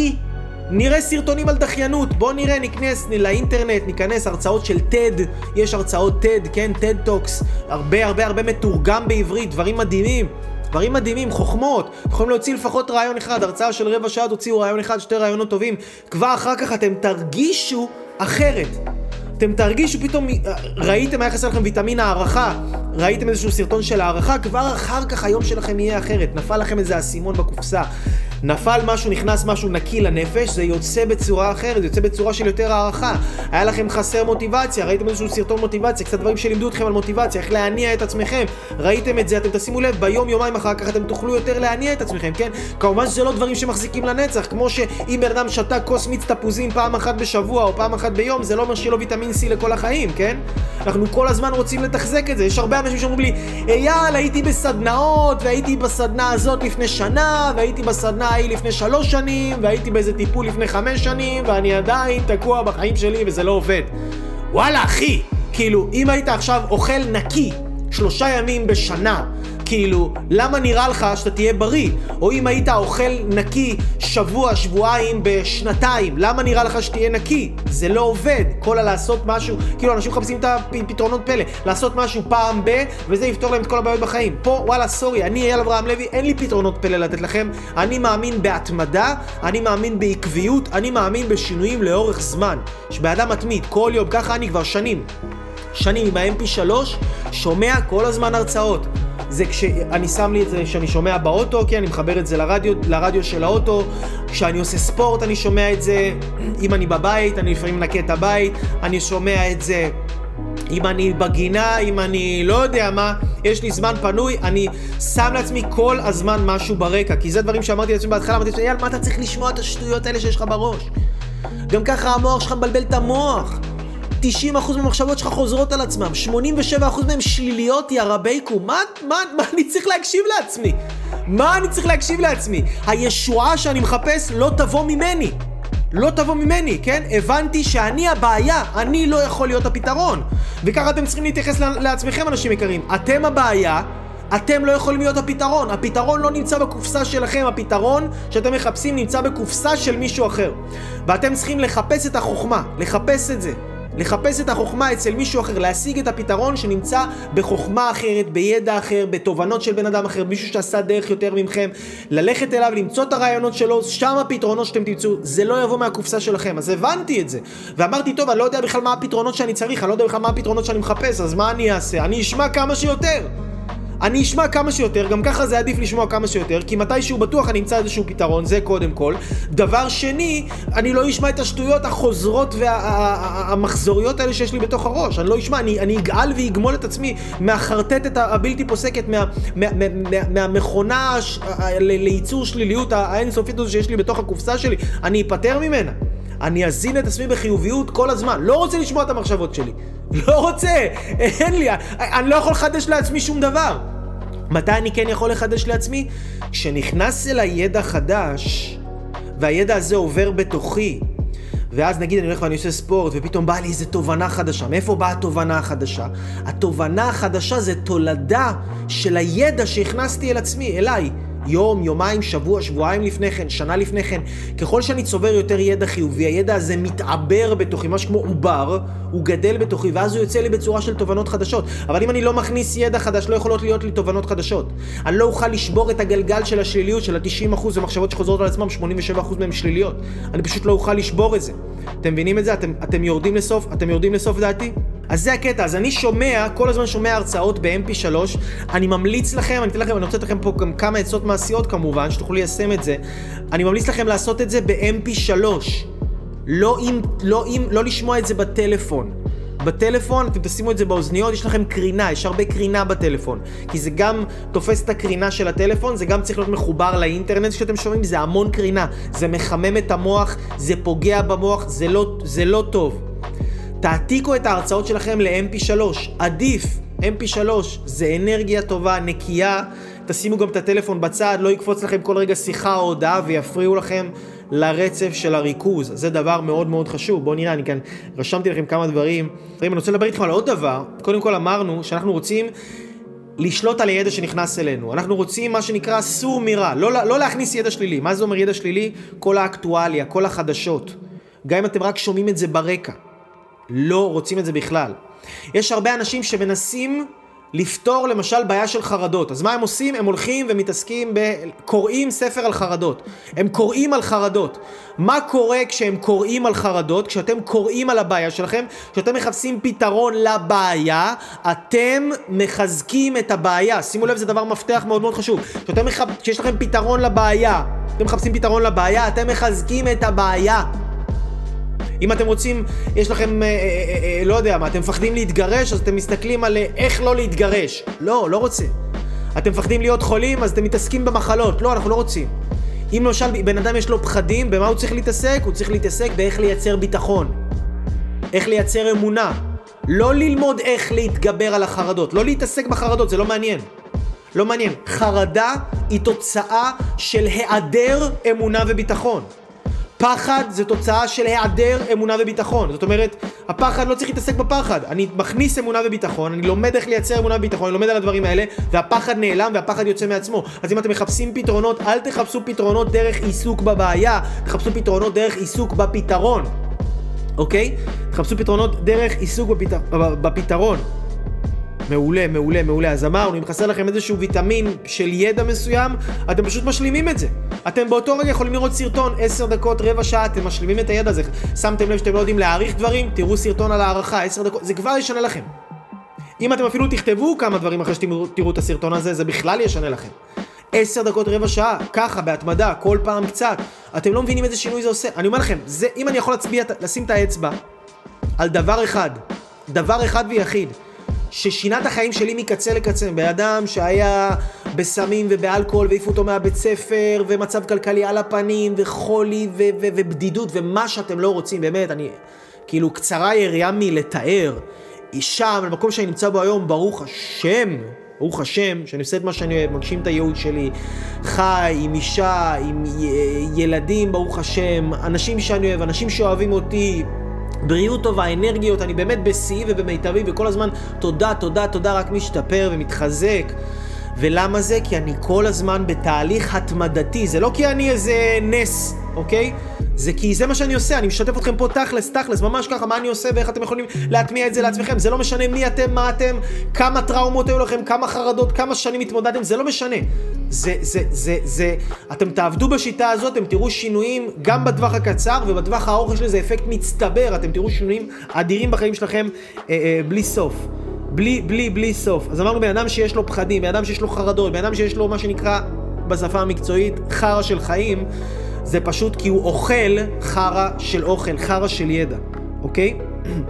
נראה סרטונים על דחיינות, בוא נראה, נכנס לאינטרנט, ניכנס הרצאות של TED, יש הרצאות TED, כן, TED Talks, הרבה הרבה הרבה מתורגם בעברית, דברים מדהימים. דברים מדהימים, חוכמות. יכולים להוציא לפחות רעיון אחד, הרצאה של רבע שעה תוציאו רעיון אחד, שתי רעיונות טובים. כבר אחר כך אתם תרגישו אחרת. אתם תרגישו פתאום, ראיתם, היה חסר לכם ויטמין הערכה, ראיתם איזשהו סרטון של הערכה, כבר אחר כך היום שלכם יהיה אחרת. נפל לכם איזה אסימון בקופסה. נפל משהו, נכנס משהו נקי לנפש, זה יוצא בצורה אחרת, זה יוצא בצורה של יותר הערכה. היה לכם חסר מוטיבציה, ראיתם איזשהו סרטון מוטיבציה, קצת דברים שלימדו אתכם על מוטיבציה, איך להניע את עצמכם. ראיתם את זה, אתם תשימו לב, ביום, יומיים אחר כך אתם תוכלו יותר להניע את עצמכם, כן? כמובן שזה לא דברים שמחזיקים לנצח, כמו שאם בן אדם שתה כוס מיץ תפוזים פעם אחת בשבוע או פעם אחת ביום, זה לא אומר שיהיה לו ויטמין C לכל החיים, כן? אנחנו כל הזמן רוצים לתחזק את זה. יש הרבה אנשים שאומרים לי, אייל, הייתי בסדנאות, והייתי בסדנה הזאת לפני שנה, והייתי בסדנה ההיא לפני שלוש שנים, והייתי באיזה טיפול לפני חמש שנים, ואני עדיין תקוע בחיים שלי וזה לא עובד. וואלה, אחי, כאילו, אם היית עכשיו אוכל נקי שלושה ימים בשנה, כאילו, למה נראה לך שאתה תהיה בריא? או אם היית אוכל נקי שבוע, שבועיים בשנתיים, למה נראה לך שתהיה נקי? זה לא עובד. כל הלעשות משהו, כאילו, אנשים מחפשים את הפתרונות פלא. לעשות משהו פעם ב, וזה יפתור להם את כל הבעיות בחיים. פה, וואלה, סורי, אני אייל אברהם לוי, אין לי פתרונות פלא לתת לכם. אני מאמין בהתמדה, אני מאמין בעקביות, אני מאמין בשינויים לאורך זמן. שבאדם מתמיד, כל יום, ככה אני כבר שנים. שנים עם ה-MP3, שומע כל הזמן הרצאות. זה כשאני שם לי את זה שאני שומע באוטו, כי אני מחבר את זה לרדיו, לרדיו של האוטו, כשאני עושה ספורט אני שומע את זה, אם אני בבית, אני לפעמים מנקה את הבית, אני שומע את זה אם אני בגינה, אם אני לא יודע מה, יש לי זמן פנוי, אני שם לעצמי כל הזמן משהו ברקע, כי זה דברים שאמרתי לעצמי בהתחלה, אמרתי לעצמי, יאללה, מה אתה צריך לשמוע את השטויות האלה שיש לך בראש? גם ככה המוח שלך מבלבל את המוח. 90% מהמחשבות שלך חוזרות על עצמם, 87% מהן שליליות, יא רבייקו. מה, מה, מה אני צריך להקשיב לעצמי? מה אני צריך להקשיב לעצמי? הישועה שאני מחפש לא תבוא ממני. לא תבוא ממני, כן? הבנתי שאני הבעיה, אני לא יכול להיות הפתרון. וככה אתם צריכים להתייחס לעצמכם, אנשים יקרים. אתם הבעיה, אתם לא יכולים להיות הפתרון. הפתרון לא נמצא בקופסה שלכם, הפתרון שאתם מחפשים נמצא בקופסה של מישהו אחר. ואתם צריכים לחפש את החוכמה, לחפש את זה. לחפש את החוכמה אצל מישהו אחר, להשיג את הפתרון שנמצא בחוכמה אחרת, בידע אחר, בתובנות של בן אדם אחר, מישהו שעשה דרך יותר ממכם, ללכת אליו, למצוא את הרעיונות שלו, שם הפתרונות שאתם תמצאו, זה לא יבוא מהקופסה שלכם, אז הבנתי את זה. ואמרתי, טוב, אני לא יודע בכלל מה הפתרונות שאני צריך, אני לא יודע בכלל מה הפתרונות שאני מחפש, אז מה אני אעשה? אני אשמע כמה שיותר. אני אשמע כמה שיותר, גם ככה זה עדיף לשמוע כמה שיותר, כי מתישהו בטוח אני אמצא איזשהו פתרון, זה קודם כל. דבר שני, אני לא אשמע את השטויות החוזרות והמחזוריות האלה שיש לי בתוך הראש. אני לא אשמע, אני, אני אגאל ואגמול את עצמי מהחרטטת הבלתי פוסקת, מה, מה, מה, מה, מהמכונה לייצור שליליות האינסופית הזו שיש לי בתוך הקופסה שלי, אני אפטר ממנה. אני אזין את עצמי בחיוביות כל הזמן. לא רוצה לשמוע את המחשבות שלי. לא רוצה, אין לי, אני לא יכול לחדש לעצמי שום דבר. מתי אני כן יכול לחדש לעצמי? כשנכנס אליי ידע חדש, והידע הזה עובר בתוכי, ואז נגיד אני הולך ואני עושה ספורט, ופתאום באה לי איזה תובנה חדשה. מאיפה באה התובנה החדשה? התובנה החדשה זה תולדה של הידע שהכנסתי אל עצמי, אליי. יום, יומיים, שבוע, שבועיים לפני כן, שנה לפני כן. ככל שאני צובר יותר ידע חיובי, הידע הזה מתעבר בתוכי, משהו כמו עובר, הוא גדל בתוכי, ואז הוא יוצא לי בצורה של תובנות חדשות. אבל אם אני לא מכניס ידע חדש, לא יכולות להיות לי תובנות חדשות. אני לא אוכל לשבור את הגלגל של השליליות, של ה-90% ומחשבות שחוזרות על עצמם, 87% מהם שליליות. אני פשוט לא אוכל לשבור את זה. אתם מבינים את זה? אתם, אתם יורדים לסוף? אתם יורדים לסוף דעתי? אז זה הקטע, אז אני שומע, כל הזמן שומע הרצאות ב-MP3, אני ממליץ לכם, אני אתן לכם, אני רוצה לתת לכם פה גם כמה עצות מעשיות כמובן, שתוכלו ליישם את זה, אני ממליץ לכם לעשות את זה ב-MP3, לא, עם, לא, עם, לא לשמוע את זה בטלפון. בטלפון, אתם תשימו את זה באוזניות, יש לכם קרינה, יש הרבה קרינה בטלפון. כי זה גם תופס את הקרינה של הטלפון, זה גם צריך להיות מחובר לאינטרנט שאתם שומעים, זה המון קרינה. זה מחמם את המוח, זה פוגע במוח, זה לא, זה לא טוב. תעתיקו את ההרצאות שלכם ל-MP3, עדיף. MP3 זה אנרגיה טובה, נקייה. תשימו גם את הטלפון בצד, לא יקפוץ לכם כל רגע שיחה או הודעה ויפריעו לכם לרצף של הריכוז. זה דבר מאוד מאוד חשוב. בואו נראה, אני כאן רשמתי לכם כמה דברים. אני רוצה לדבר איתכם על עוד דבר. קודם כל אמרנו שאנחנו רוצים לשלוט על הידע שנכנס אלינו. אנחנו רוצים מה שנקרא סור מרע, לא, לא להכניס ידע שלילי. מה זה אומר ידע שלילי? כל האקטואליה, כל החדשות. גם אם אתם רק שומעים את זה ברקע. לא רוצים את זה בכלל. יש הרבה אנשים שמנסים לפתור למשל בעיה של חרדות. אז מה הם עושים? הם הולכים ומתעסקים ב... קוראים ספר על חרדות. הם קוראים על חרדות. מה קורה כשהם קוראים על חרדות? כשאתם קוראים על הבעיה שלכם, כשאתם מחפשים פתרון לבעיה, אתם מחזקים את הבעיה. שימו לב, זה דבר מפתח מאוד מאוד חשוב. כשאתם מח... כשיש לכם פתרון לבעיה, אתם מחפשים פתרון לבעיה, אתם מחזקים את הבעיה. אם אתם רוצים, יש לכם, אה, אה, אה, אה, לא יודע מה, אתם מפחדים להתגרש, אז אתם מסתכלים על אה, איך לא להתגרש. לא, לא רוצה. אתם מפחדים להיות חולים, אז אתם מתעסקים במחלות. לא, אנחנו לא רוצים. אם למשל בן אדם יש לו פחדים, במה הוא צריך להתעסק? הוא צריך להתעסק באיך לייצר ביטחון. איך לייצר אמונה. לא ללמוד איך להתגבר על החרדות. לא להתעסק בחרדות, זה לא מעניין. לא מעניין. חרדה היא תוצאה של היעדר אמונה וביטחון. פחד זה תוצאה של היעדר אמונה וביטחון. זאת אומרת, הפחד לא צריך להתעסק בפחד. אני מכניס אמונה וביטחון, אני לומד איך לייצר אמונה וביטחון, אני לומד על הדברים האלה, והפחד נעלם והפחד יוצא מעצמו. אז אם אתם מחפשים פתרונות, אל תחפשו פתרונות דרך עיסוק בבעיה, תחפשו פתרונות דרך עיסוק בפתרון. אוקיי? תחפשו פתרונות דרך עיסוק בפת... בפתרון. מעולה, מעולה, מעולה. אז אמרנו, אם חסר לכם איזשהו ויטמין של ידע מסוים, אתם פשוט משלימים את זה. אתם באותו רגע יכולים לראות סרטון 10 דקות, רבע שעה, אתם משלימים את הידע הזה. שמתם לב שאתם לא יודעים להעריך דברים, תראו סרטון על הערכה, 10 דקות, זה כבר ישנה לכם. אם אתם אפילו תכתבו כמה דברים אחרי שתראו את הסרטון הזה, זה בכלל ישנה לכם. 10 דקות, רבע שעה, ככה, בהתמדה, כל פעם קצת. אתם לא מבינים איזה שינוי זה עושה. אני אומר לכם, זה, אם אני יכול להצביע, לשים את האצבע על דבר אחד, דבר אחד ויחיד, ששינה את החיים שלי מקצה לקצה. בן אדם שהיה בסמים ובאלכוהול והעיפו אותו מהבית ספר, ומצב כלכלי על הפנים, וחולי ו- ו- ובדידות, ומה שאתם לא רוצים, באמת, אני... כאילו, קצרה יריעה מלתאר. שם, במקום שאני נמצא בו היום, ברוך השם, ברוך השם, שאני עושה את מה שאני אוהב, מגשים את הייעוד שלי, חי עם אישה, עם ילדים, ברוך השם, אנשים שאני אוהב, אנשים שאוהבים אותי, בריאות טובה, אנרגיות, אני באמת בשיאי ובמיטבי, וכל הזמן תודה, תודה, תודה, רק משתפר ומתחזק. ולמה זה? כי אני כל הזמן בתהליך התמדתי, זה לא כי אני איזה נס, אוקיי? זה כי זה מה שאני עושה, אני משתף אתכם פה תכלס, תכלס, ממש ככה, מה אני עושה ואיך אתם יכולים להטמיע את זה לעצמכם. זה לא משנה מי אתם, מה אתם, כמה טראומות היו לכם, כמה חרדות, כמה שנים התמודדתם, זה לא משנה. זה, זה, זה, זה, אתם תעבדו בשיטה הזאת, אתם תראו שינויים גם בטווח הקצר ובטווח הארוך יש לזה אפקט מצטבר, אתם תראו שינויים אדירים בחיים שלכם אה, אה, בלי סוף. בלי, בלי, בלי סוף. אז אמרנו בן אדם שיש לו פחדים, בן אדם שיש לו חרדות, בן אדם שיש לו מה שנקרא בשפה המקצועית חרא של חיים, זה פשוט כי הוא אוכל חרא של אוכל, חרא של ידע, אוקיי?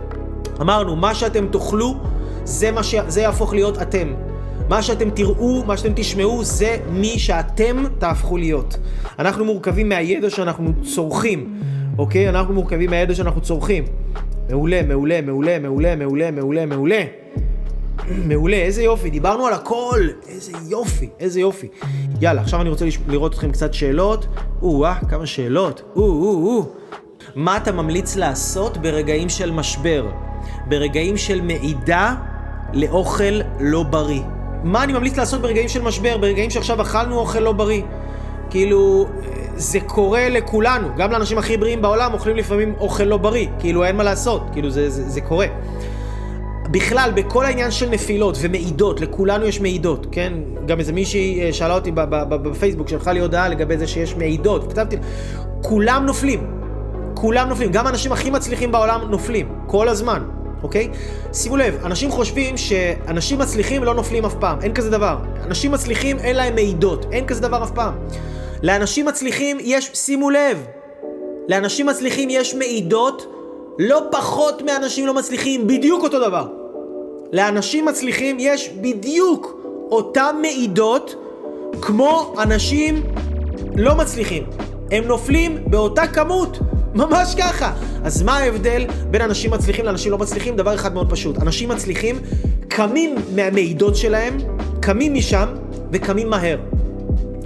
אמרנו, מה שאתם תאכלו, זה, מה ש... זה יהפוך להיות אתם. מה שאתם תראו, מה שאתם תשמעו, זה מי שאתם תהפכו להיות. אנחנו מורכבים מהידע שאנחנו צורכים, אוקיי? אנחנו מורכבים מהידע שאנחנו צורכים. מעולה, מעולה, מעולה, מעולה, מעולה, מעולה, מעולה. מעולה, איזה יופי, דיברנו על הכל, איזה יופי, איזה יופי. יאללה, עכשיו אני רוצה לראות אתכם קצת שאלות. או-אה, כמה שאלות. או-או-או. מה אתה ממליץ לעשות ברגעים של משבר? ברגעים של מעידה לאוכל לא בריא. מה אני ממליץ לעשות ברגעים של משבר? ברגעים שעכשיו אכלנו אוכל לא בריא. כאילו, זה קורה לכולנו, גם לאנשים הכי בריאים בעולם אוכלים לפעמים אוכל לא בריא, כאילו אין מה לעשות, כאילו זה, זה, זה קורה. בכלל, בכל העניין של נפילות ומעידות, לכולנו יש מעידות, כן? גם איזה מישהי אה, שאלה אותי בפייסבוק, שלחה לי הודעה לגבי זה שיש מעידות, כתבתי, כולם נופלים, כולם נופלים, גם האנשים הכי מצליחים בעולם נופלים, כל הזמן, אוקיי? שימו לב, אנשים חושבים שאנשים מצליחים לא נופלים אף פעם, אין כזה דבר. אנשים מצליחים אין להם מעידות, אין כזה דבר אף פעם. לאנשים מצליחים יש, שימו לב, לאנשים מצליחים יש מעידות לא פחות מאנשים לא מצליחים, בדיוק אותו דבר. לאנשים מצליחים יש בדיוק אותן מעידות כמו אנשים לא מצליחים. הם נופלים באותה כמות, ממש ככה. אז מה ההבדל בין אנשים מצליחים לאנשים לא מצליחים? דבר אחד מאוד פשוט. אנשים מצליחים קמים מהמעידות שלהם, קמים משם וקמים מהר.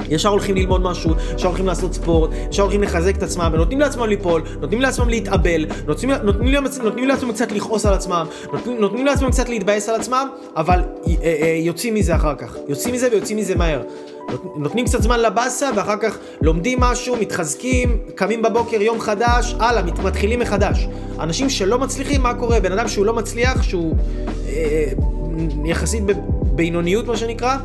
ישר הולכים ללמוד משהו, ישר הולכים לעשות ספורט, ישר הולכים לחזק את עצמם, ונותנים לעצמם ליפול, נותנים לעצמם להתאבל, נותנים, נותנים, נותנים לעצמם קצת לכעוס על עצמם, נותנים, נותנים לעצמם קצת להתבאס על עצמם, אבל אה, אה, יוצאים מזה אחר כך. יוצאים מזה ויוצאים מזה מהר. נותנים קצת זמן לבאסה, ואחר כך לומדים משהו, מתחזקים, קמים בבוקר, יום חדש, הלאה, מתחילים מחדש. אנשים שלא מצליחים, מה קורה? בן אדם שהוא לא מצליח, שהוא אה, יחסית בבינוניות, מה שנקרא,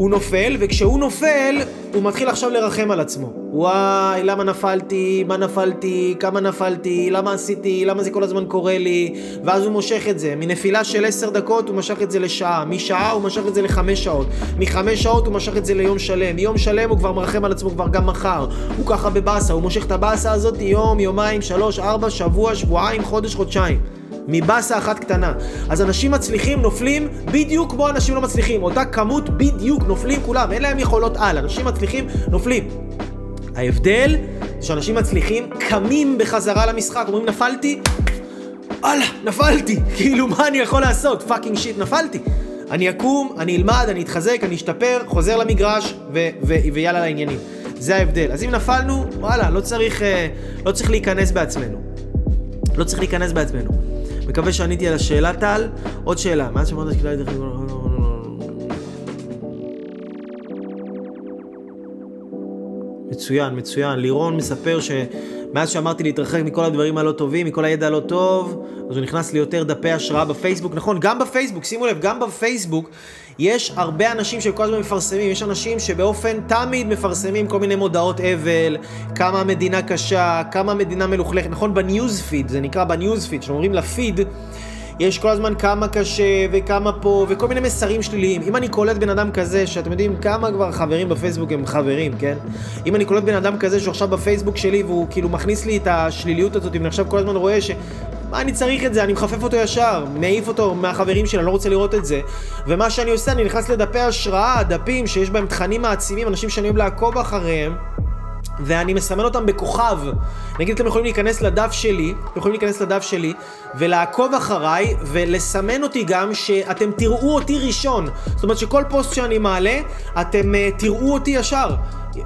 הוא נופל, וכשהוא נופל, הוא מתחיל עכשיו לרחם על עצמו. וואי, למה נפלתי? מה נפלתי? כמה נפלתי? למה עשיתי? למה זה כל הזמן קורה לי? ואז הוא מושך את זה. מנפילה של עשר דקות הוא משך את זה לשעה. משעה הוא משך את זה לחמש שעות. מחמש שעות הוא משך את זה ליום שלם. מיום שלם הוא כבר מרחם על עצמו כבר גם מחר. הוא ככה בבאסה, הוא מושך את הבאסה הזאת יום, יומיים, שלוש, ארבע, שבוע, שבועיים, חודש, חודשיים. מבאסה אחת קטנה. אז אנשים מצליחים נופלים בדיוק כמו אנשים לא מצליחים. אותה כמות בדיוק נופלים כולם, אין להם יכולות על. אנשים מצליחים נופלים. ההבדל שאנשים מצליחים קמים בחזרה למשחק, אומרים נפלתי, וואלה, נפלתי. כאילו, מה אני יכול לעשות? fucking shit, נפלתי. אני אקום, אני אלמד, אני אתחזק, אני אשתפר, חוזר למגרש, ו- ו- ויאללה לעניינים. זה ההבדל. אז אם נפלנו, וואלה, לא צריך, אה, לא צריך להיכנס בעצמנו. לא צריך להיכנס בעצמנו. מקווה שעניתי על השאלה, טל. עוד שאלה, מאז שאמרת שכדאי... מצוין, מצוין. לירון מספר שמאז שאמרתי להתרחק מכל הדברים הלא טובים, מכל הידע הלא טוב, אז הוא נכנס ליותר דפי השראה בפייסבוק. נכון, גם בפייסבוק, שימו לב, גם בפייסבוק יש הרבה אנשים שכל הזמן מפרסמים, יש אנשים שבאופן תמיד מפרסמים כל מיני מודעות אבל, כמה המדינה קשה, כמה המדינה מלוכלכת, נכון? ב news feed, זה נקרא ב news feed, כשאומרים לפיד, יש כל הזמן כמה קשה וכמה פה וכל מיני מסרים שליליים. אם אני קולט בן אדם כזה, שאתם יודעים כמה כבר חברים בפייסבוק הם חברים, כן? אם אני קולט בן אדם כזה שהוא עכשיו בפייסבוק שלי והוא כאילו מכניס לי את השליליות הזאת ואני עכשיו כל הזמן רואה ש... מה אני צריך את זה? אני מחפף אותו ישר, מעיף אותו מהחברים שלי, אני לא רוצה לראות את זה. ומה שאני עושה, אני נכנס לדפי השראה, דפים שיש בהם תכנים מעצימים, אנשים שאני אוהב לעקוב אחריהם. ואני מסמן אותם בכוכב. נגיד אתם יכולים להיכנס לדף שלי, אתם יכולים להיכנס לדף שלי, ולעקוב אחריי, ולסמן אותי גם שאתם תראו אותי ראשון. זאת אומרת שכל פוסט שאני מעלה, אתם uh, תראו אותי ישר.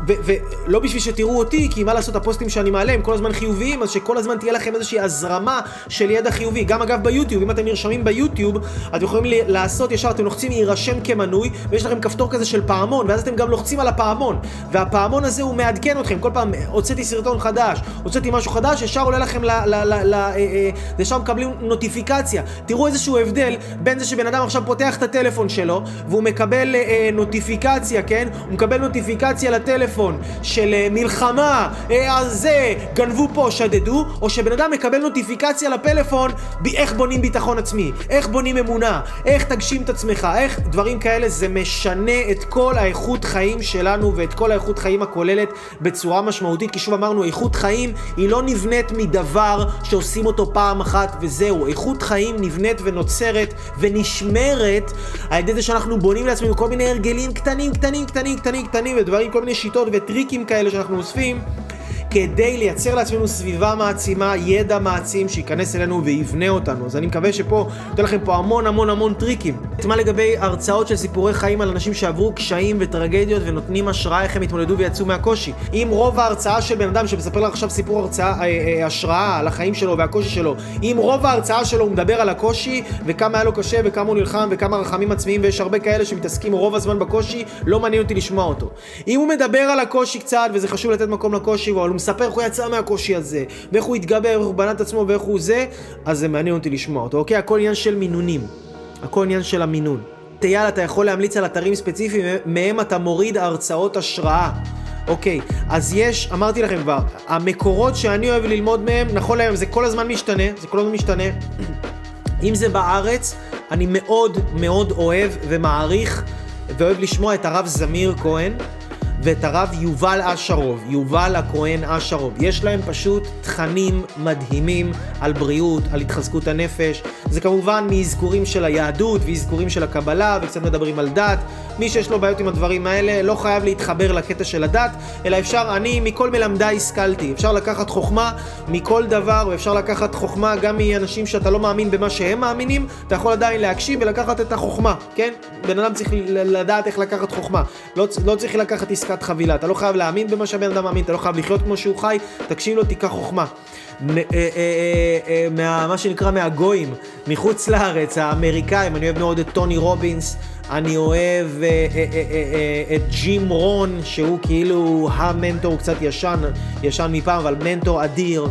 ולא בשביל שתראו אותי, כי מה לעשות, הפוסטים שאני מעלה הם כל הזמן חיוביים, אז שכל הזמן תהיה לכם איזושהי הזרמה של ידע חיובי. גם אגב ביוטיוב, אם אתם נרשמים ביוטיוב, אתם יכולים לעשות ישר, אתם לוחצים להירשם כמנוי, ויש לכם כפתור כזה של פעמון, ואז אתם גם לוחצים על הפעמון. והפעמון הזה הוא מעדכן אתכם, כל פעם הוצאתי סרטון חדש, הוצאתי משהו חדש, ישר עולה לכם ל... ל, ל, ל אה, אה, ישר מקבלים נוטיפיקציה. תראו איזשהו הבדל בין זה שבן אדם עכשיו פותח את הטלפון שלו, והוא מקבל אה, נוטיפיקציה, כן? הוא מקבל נוטיפיקציה לטלפון. של אה, מלחמה, אה, אז זה, גנבו פה, שדדו, או שבן אדם מקבל נוטיפיקציה לפלאפון איך בונים ביטחון עצמי, איך בונים אמונה, איך תגשים את עצמך, איך דברים כאלה, זה משנה את כל האיכות חיים שלנו ואת כל האיכות חיים הכוללת בצורה משמעותית, כי שוב אמרנו, איכות חיים היא לא נבנית מדבר שעושים אותו פעם אחת וזהו, איכות חיים נבנית ונוצרת ונשמרת על ידי זה שאנחנו בונים לעצמנו כל מיני הרגלים קטנים, קטנים, קטנים, קטנים, קטנים, ודברים, כל מיני שיטות וטריקים כאלה שאנחנו אוספים כדי לייצר לעצמנו סביבה מעצימה, ידע מעצים שייכנס אלינו ויבנה אותנו. אז אני מקווה שפה, נותן לכם פה המון המון המון טריקים. מה לגבי הרצאות של סיפורי חיים על אנשים שעברו קשיים וטרגדיות ונותנים השראה איך הם התמודדו ויצאו מהקושי. אם רוב ההרצאה של בן אדם שמספר לך עכשיו סיפור הרצאה, אה, אה, השראה על החיים שלו והקושי שלו, אם רוב ההרצאה שלו הוא מדבר על הקושי וכמה היה לו קשה וכמה הוא נלחם וכמה רחמים עצמיים ויש הרבה כאלה שמתעסקים רוב הזמן בקושי, לא מעניין אותי לשמוע אותו. אם הוא מדבר על הקושי קצת וזה חשוב לתת מקום לקושי, אבל מספר איך הוא יצא מהקושי הזה, ואיך הוא התגבר, איך הוא בנה את עצמו ואיך הוא זה, אז זה מעניין אותי לשמוע אותו, אוקיי? הכל עניין של מינונים. הכל עניין של המינון. אייל, אתה יכול להמליץ על אתרים ספציפיים, מהם אתה מוריד הרצאות השראה. אוקיי, אז יש, אמרתי לכם כבר, המקורות שאני אוהב ללמוד מהם, נכון להיום, זה כל הזמן משתנה, זה כל הזמן משתנה. אם זה בארץ, אני מאוד מאוד אוהב ומעריך ואוהב לשמוע את הרב זמיר כהן. ואת הרב יובל אשרוב, יובל הכהן אשרוב. יש להם פשוט תכנים מדהימים על בריאות, על התחזקות הנפש. זה כמובן מאזכורים של היהדות ואזכורים של הקבלה, וקצת מדברים על דת. מי שיש לו בעיות עם הדברים האלה לא חייב להתחבר לקטע של הדת, אלא אפשר, אני מכל מלמדיי השכלתי. אפשר לקחת חוכמה מכל דבר, ואפשר לקחת חוכמה גם מאנשים שאתה לא מאמין במה שהם מאמינים, אתה יכול עדיין להקשיב ולקחת את החוכמה, כן? בן אדם צריך לדעת איך לקחת חוכמה. לא, לא צריך לקחת עסקת חבילה. אתה לא חייב להאמין במה שהבן אדם מאמין, אתה לא חייב לחיות כמו שהוא חי, תקשיב לו, תיקח חוכמה. אה, אה, אה, מה, שנקרא מהגויים, מחוץ לארץ, האמריקאים, אני אוהב מאוד את טוני רובינס, אני אוהב את ג'ים רון, שהוא כאילו המנטור, הוא קצת ישן, ישן מפעם, אבל מנטור אדיר.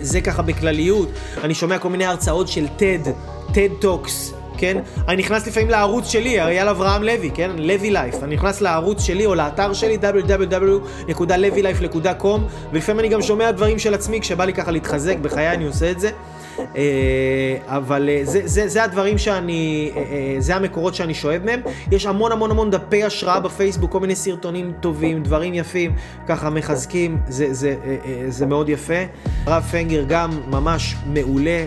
זה ככה בכלליות. אני שומע כל מיני הרצאות של TED, TED Talks. כן? אני נכנס לפעמים לערוץ שלי, אריאל אברהם לוי, כן? לוי לייף. אני נכנס לערוץ שלי או לאתר שלי, www.levylife.com, ולפעמים אני גם שומע דברים של עצמי כשבא לי ככה להתחזק, בחיי אני עושה את זה. אה, אבל אה, זה, זה, זה הדברים שאני, אה, זה המקורות שאני שואב מהם. יש המון המון המון דפי השראה בפייסבוק, כל מיני סרטונים טובים, דברים יפים, ככה מחזקים, זה, זה, זה מאוד יפה. הרב פנגר גם ממש מעולה,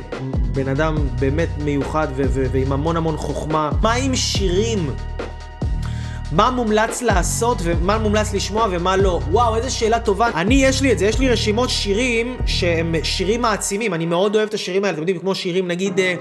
בן אדם באמת מיוחד ועם המון המון חוכמה. מה עם שירים? מה מומלץ לעשות ומה מומלץ לשמוע ומה לא. וואו, איזה שאלה טובה. אני, יש לי את זה, יש לי רשימות שירים שהם שירים מעצימים. אני מאוד אוהב את השירים האלה, אתם יודעים, כמו שירים, נגיד, אה,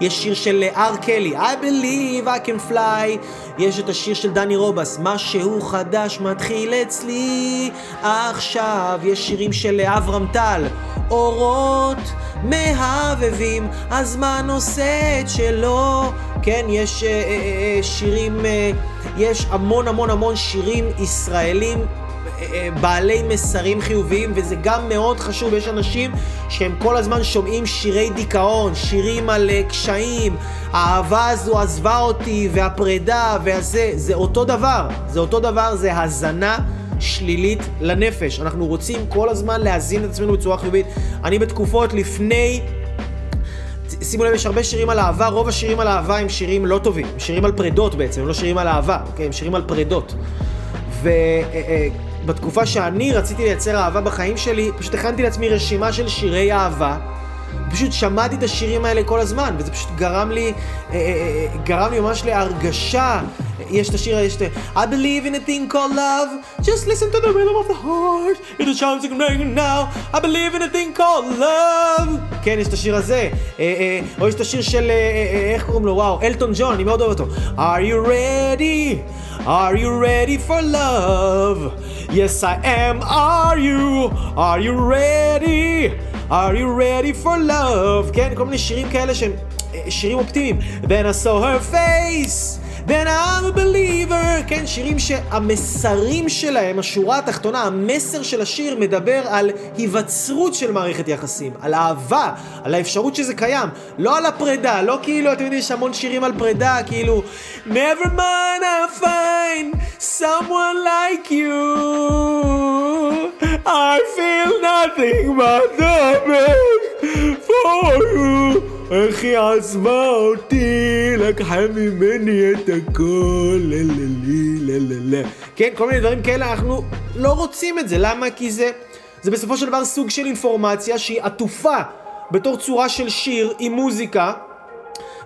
יש שיר של אה, קלי, I believe I can fly. יש את השיר של דני רובס, משהו חדש מתחיל אצלי עכשיו. יש שירים של אה, אברהם טל, אורות מהבהבים, הזמן עושה את שלו. כן, יש אה, אה, אה, שירים, אה, יש המון המון המון שירים ישראלים אה, אה, בעלי מסרים חיוביים, וזה גם מאוד חשוב. יש אנשים שהם כל הזמן שומעים שירי דיכאון, שירים על אה, קשיים, האהבה הזו עזבה אותי, והפרידה, והזה, זה אותו דבר. זה אותו דבר, זה הזנה. שלילית לנפש. אנחנו רוצים כל הזמן להזין את עצמנו בצורה חיובית. אני בתקופות לפני שימו לב, יש הרבה שירים על אהבה, רוב השירים על אהבה הם שירים לא טובים, הם שירים על פרדות בעצם, הם לא שירים על אהבה, אוקיי? הם שירים על פרדות. ובתקופה אה, אה, שאני רציתי לייצר אהבה בחיים שלי, פשוט הכנתי לעצמי רשימה של שירי אהבה. פשוט שמעתי את השירים האלה כל הזמן, וזה פשוט גרם לי, אה, גרם לי ממש להרגשה יש את השיר, יש את I believe in a thing called love, just listen to the rhythm of the heart, it is chance you can make it now, I believe in a thing called love. כן, יש את השיר הזה. אה, אה, או יש את השיר של, אה, אה, איך קוראים לו? וואו, אלטון ג'ון, אני מאוד אוהב אותו. are you ready? Are you ready for love? Yes, I am. Are you? Are you ready? Are you ready for love? כן, כל מיני שירים כאלה שהם אה, שירים אופטימיים. Then I saw her face. I'm a believer, כן, שירים שהמסרים שלהם, השורה התחתונה, המסר של השיר מדבר על היווצרות של מערכת יחסים, על אהבה, על האפשרות שזה קיים, לא על הפרידה, לא כאילו, אתם יודעים, יש המון שירים על פרידה, כאילו, never mind, I find someone like you, I feel nothing but the best for you. איך היא עזבה אותי, לקחה ממני את הכל, לה לה. כן, כל מיני דברים כאלה, אנחנו לא רוצים את זה. למה? כי זה, זה בסופו של דבר סוג של אינפורמציה שהיא עטופה בתור צורה של שיר עם מוזיקה.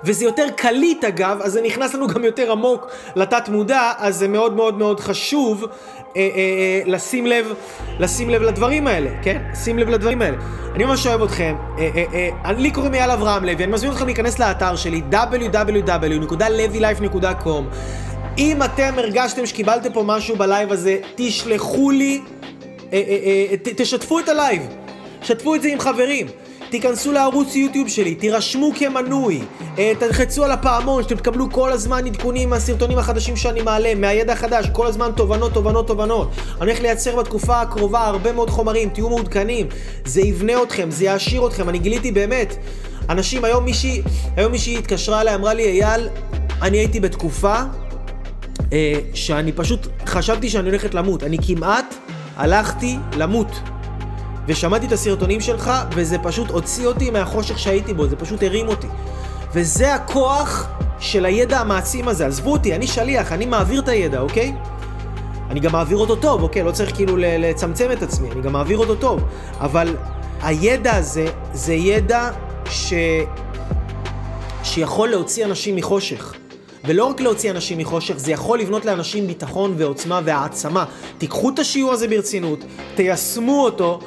וזה יותר קליט אגב, אז זה נכנס לנו גם יותר עמוק לתת מודע, אז זה מאוד מאוד מאוד חשוב אה, אה, אה, לשים לב, לשים לב לדברים האלה, כן? שים לב לדברים האלה. אני ממש אוהב אתכם, אה, אה, אה, לי קוראים אייל אברהם לוי, אני מזמין אתכם להיכנס לאתר שלי www.levylife.com אם אתם הרגשתם שקיבלתם פה משהו ב live הזה, תשלחו לי, אה, אה, אה, ת, תשתפו את ה live, שתפו את זה עם חברים. תיכנסו לערוץ יוטיוב שלי, תירשמו כמנוי, אה, תלחצו על הפעמון, שאתם תקבלו כל הזמן עדכונים מהסרטונים החדשים שאני מעלה, מהידע החדש, כל הזמן תובנות, תובנות, תובנות. אני הולך לייצר בתקופה הקרובה הרבה מאוד חומרים, תהיו מעודכנים, זה יבנה אתכם, זה יעשיר אתכם, אני גיליתי באמת. אנשים, היום מישהי, היום מישהי התקשרה אליי, אמרה לי, אייל, אני הייתי בתקופה אה, שאני פשוט חשבתי שאני הולכת למות. אני כמעט הלכתי למות. ושמעתי את הסרטונים שלך, וזה פשוט הוציא אותי מהחושך שהייתי בו, זה פשוט הרים אותי. וזה הכוח של הידע המעצים הזה. עזבו אותי, אני שליח, אני מעביר את הידע, אוקיי? אני גם מעביר אותו טוב, אוקיי? לא צריך כאילו לצמצם את עצמי, אני גם מעביר אותו טוב. אבל הידע הזה, זה ידע ש... שיכול להוציא אנשים מחושך. ולא רק להוציא אנשים מחושך, זה יכול לבנות לאנשים ביטחון ועוצמה והעצמה. תיקחו את השיעור הזה ברצינות, תיישמו אותו,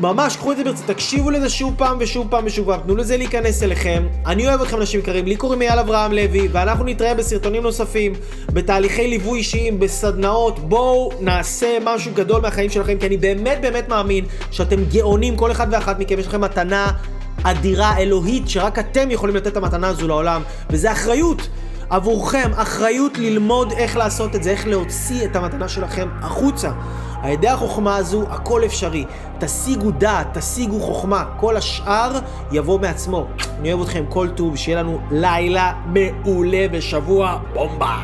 ממש, קחו את זה ברצינות, תקשיבו לזה שוב פעם ושוב פעם ושוב פעם, תנו לזה להיכנס אליכם. אני אוהב אתכם אנשים יקרים, לי קוראים אייל אברהם לוי, ואנחנו נתראה בסרטונים נוספים, בתהליכי ליווי אישיים, בסדנאות. בואו נעשה משהו גדול מהחיים שלכם, כי אני באמת באמת מאמין שאתם גאונים, כל אחד ואחת מכם, יש לכם מתנה אדירה, אלוהית, שרק אתם יכולים לתת את המתנה הזו לעולם, וזה אחריות. עבורכם אחריות ללמוד איך לעשות את זה, איך להוציא את המתנה שלכם החוצה. על ידי החוכמה הזו הכל אפשרי. תשיגו דעת, תשיגו חוכמה, כל השאר יבוא מעצמו. אני אוהב אתכם כל טוב, שיהיה לנו לילה מעולה בשבוע בומבה.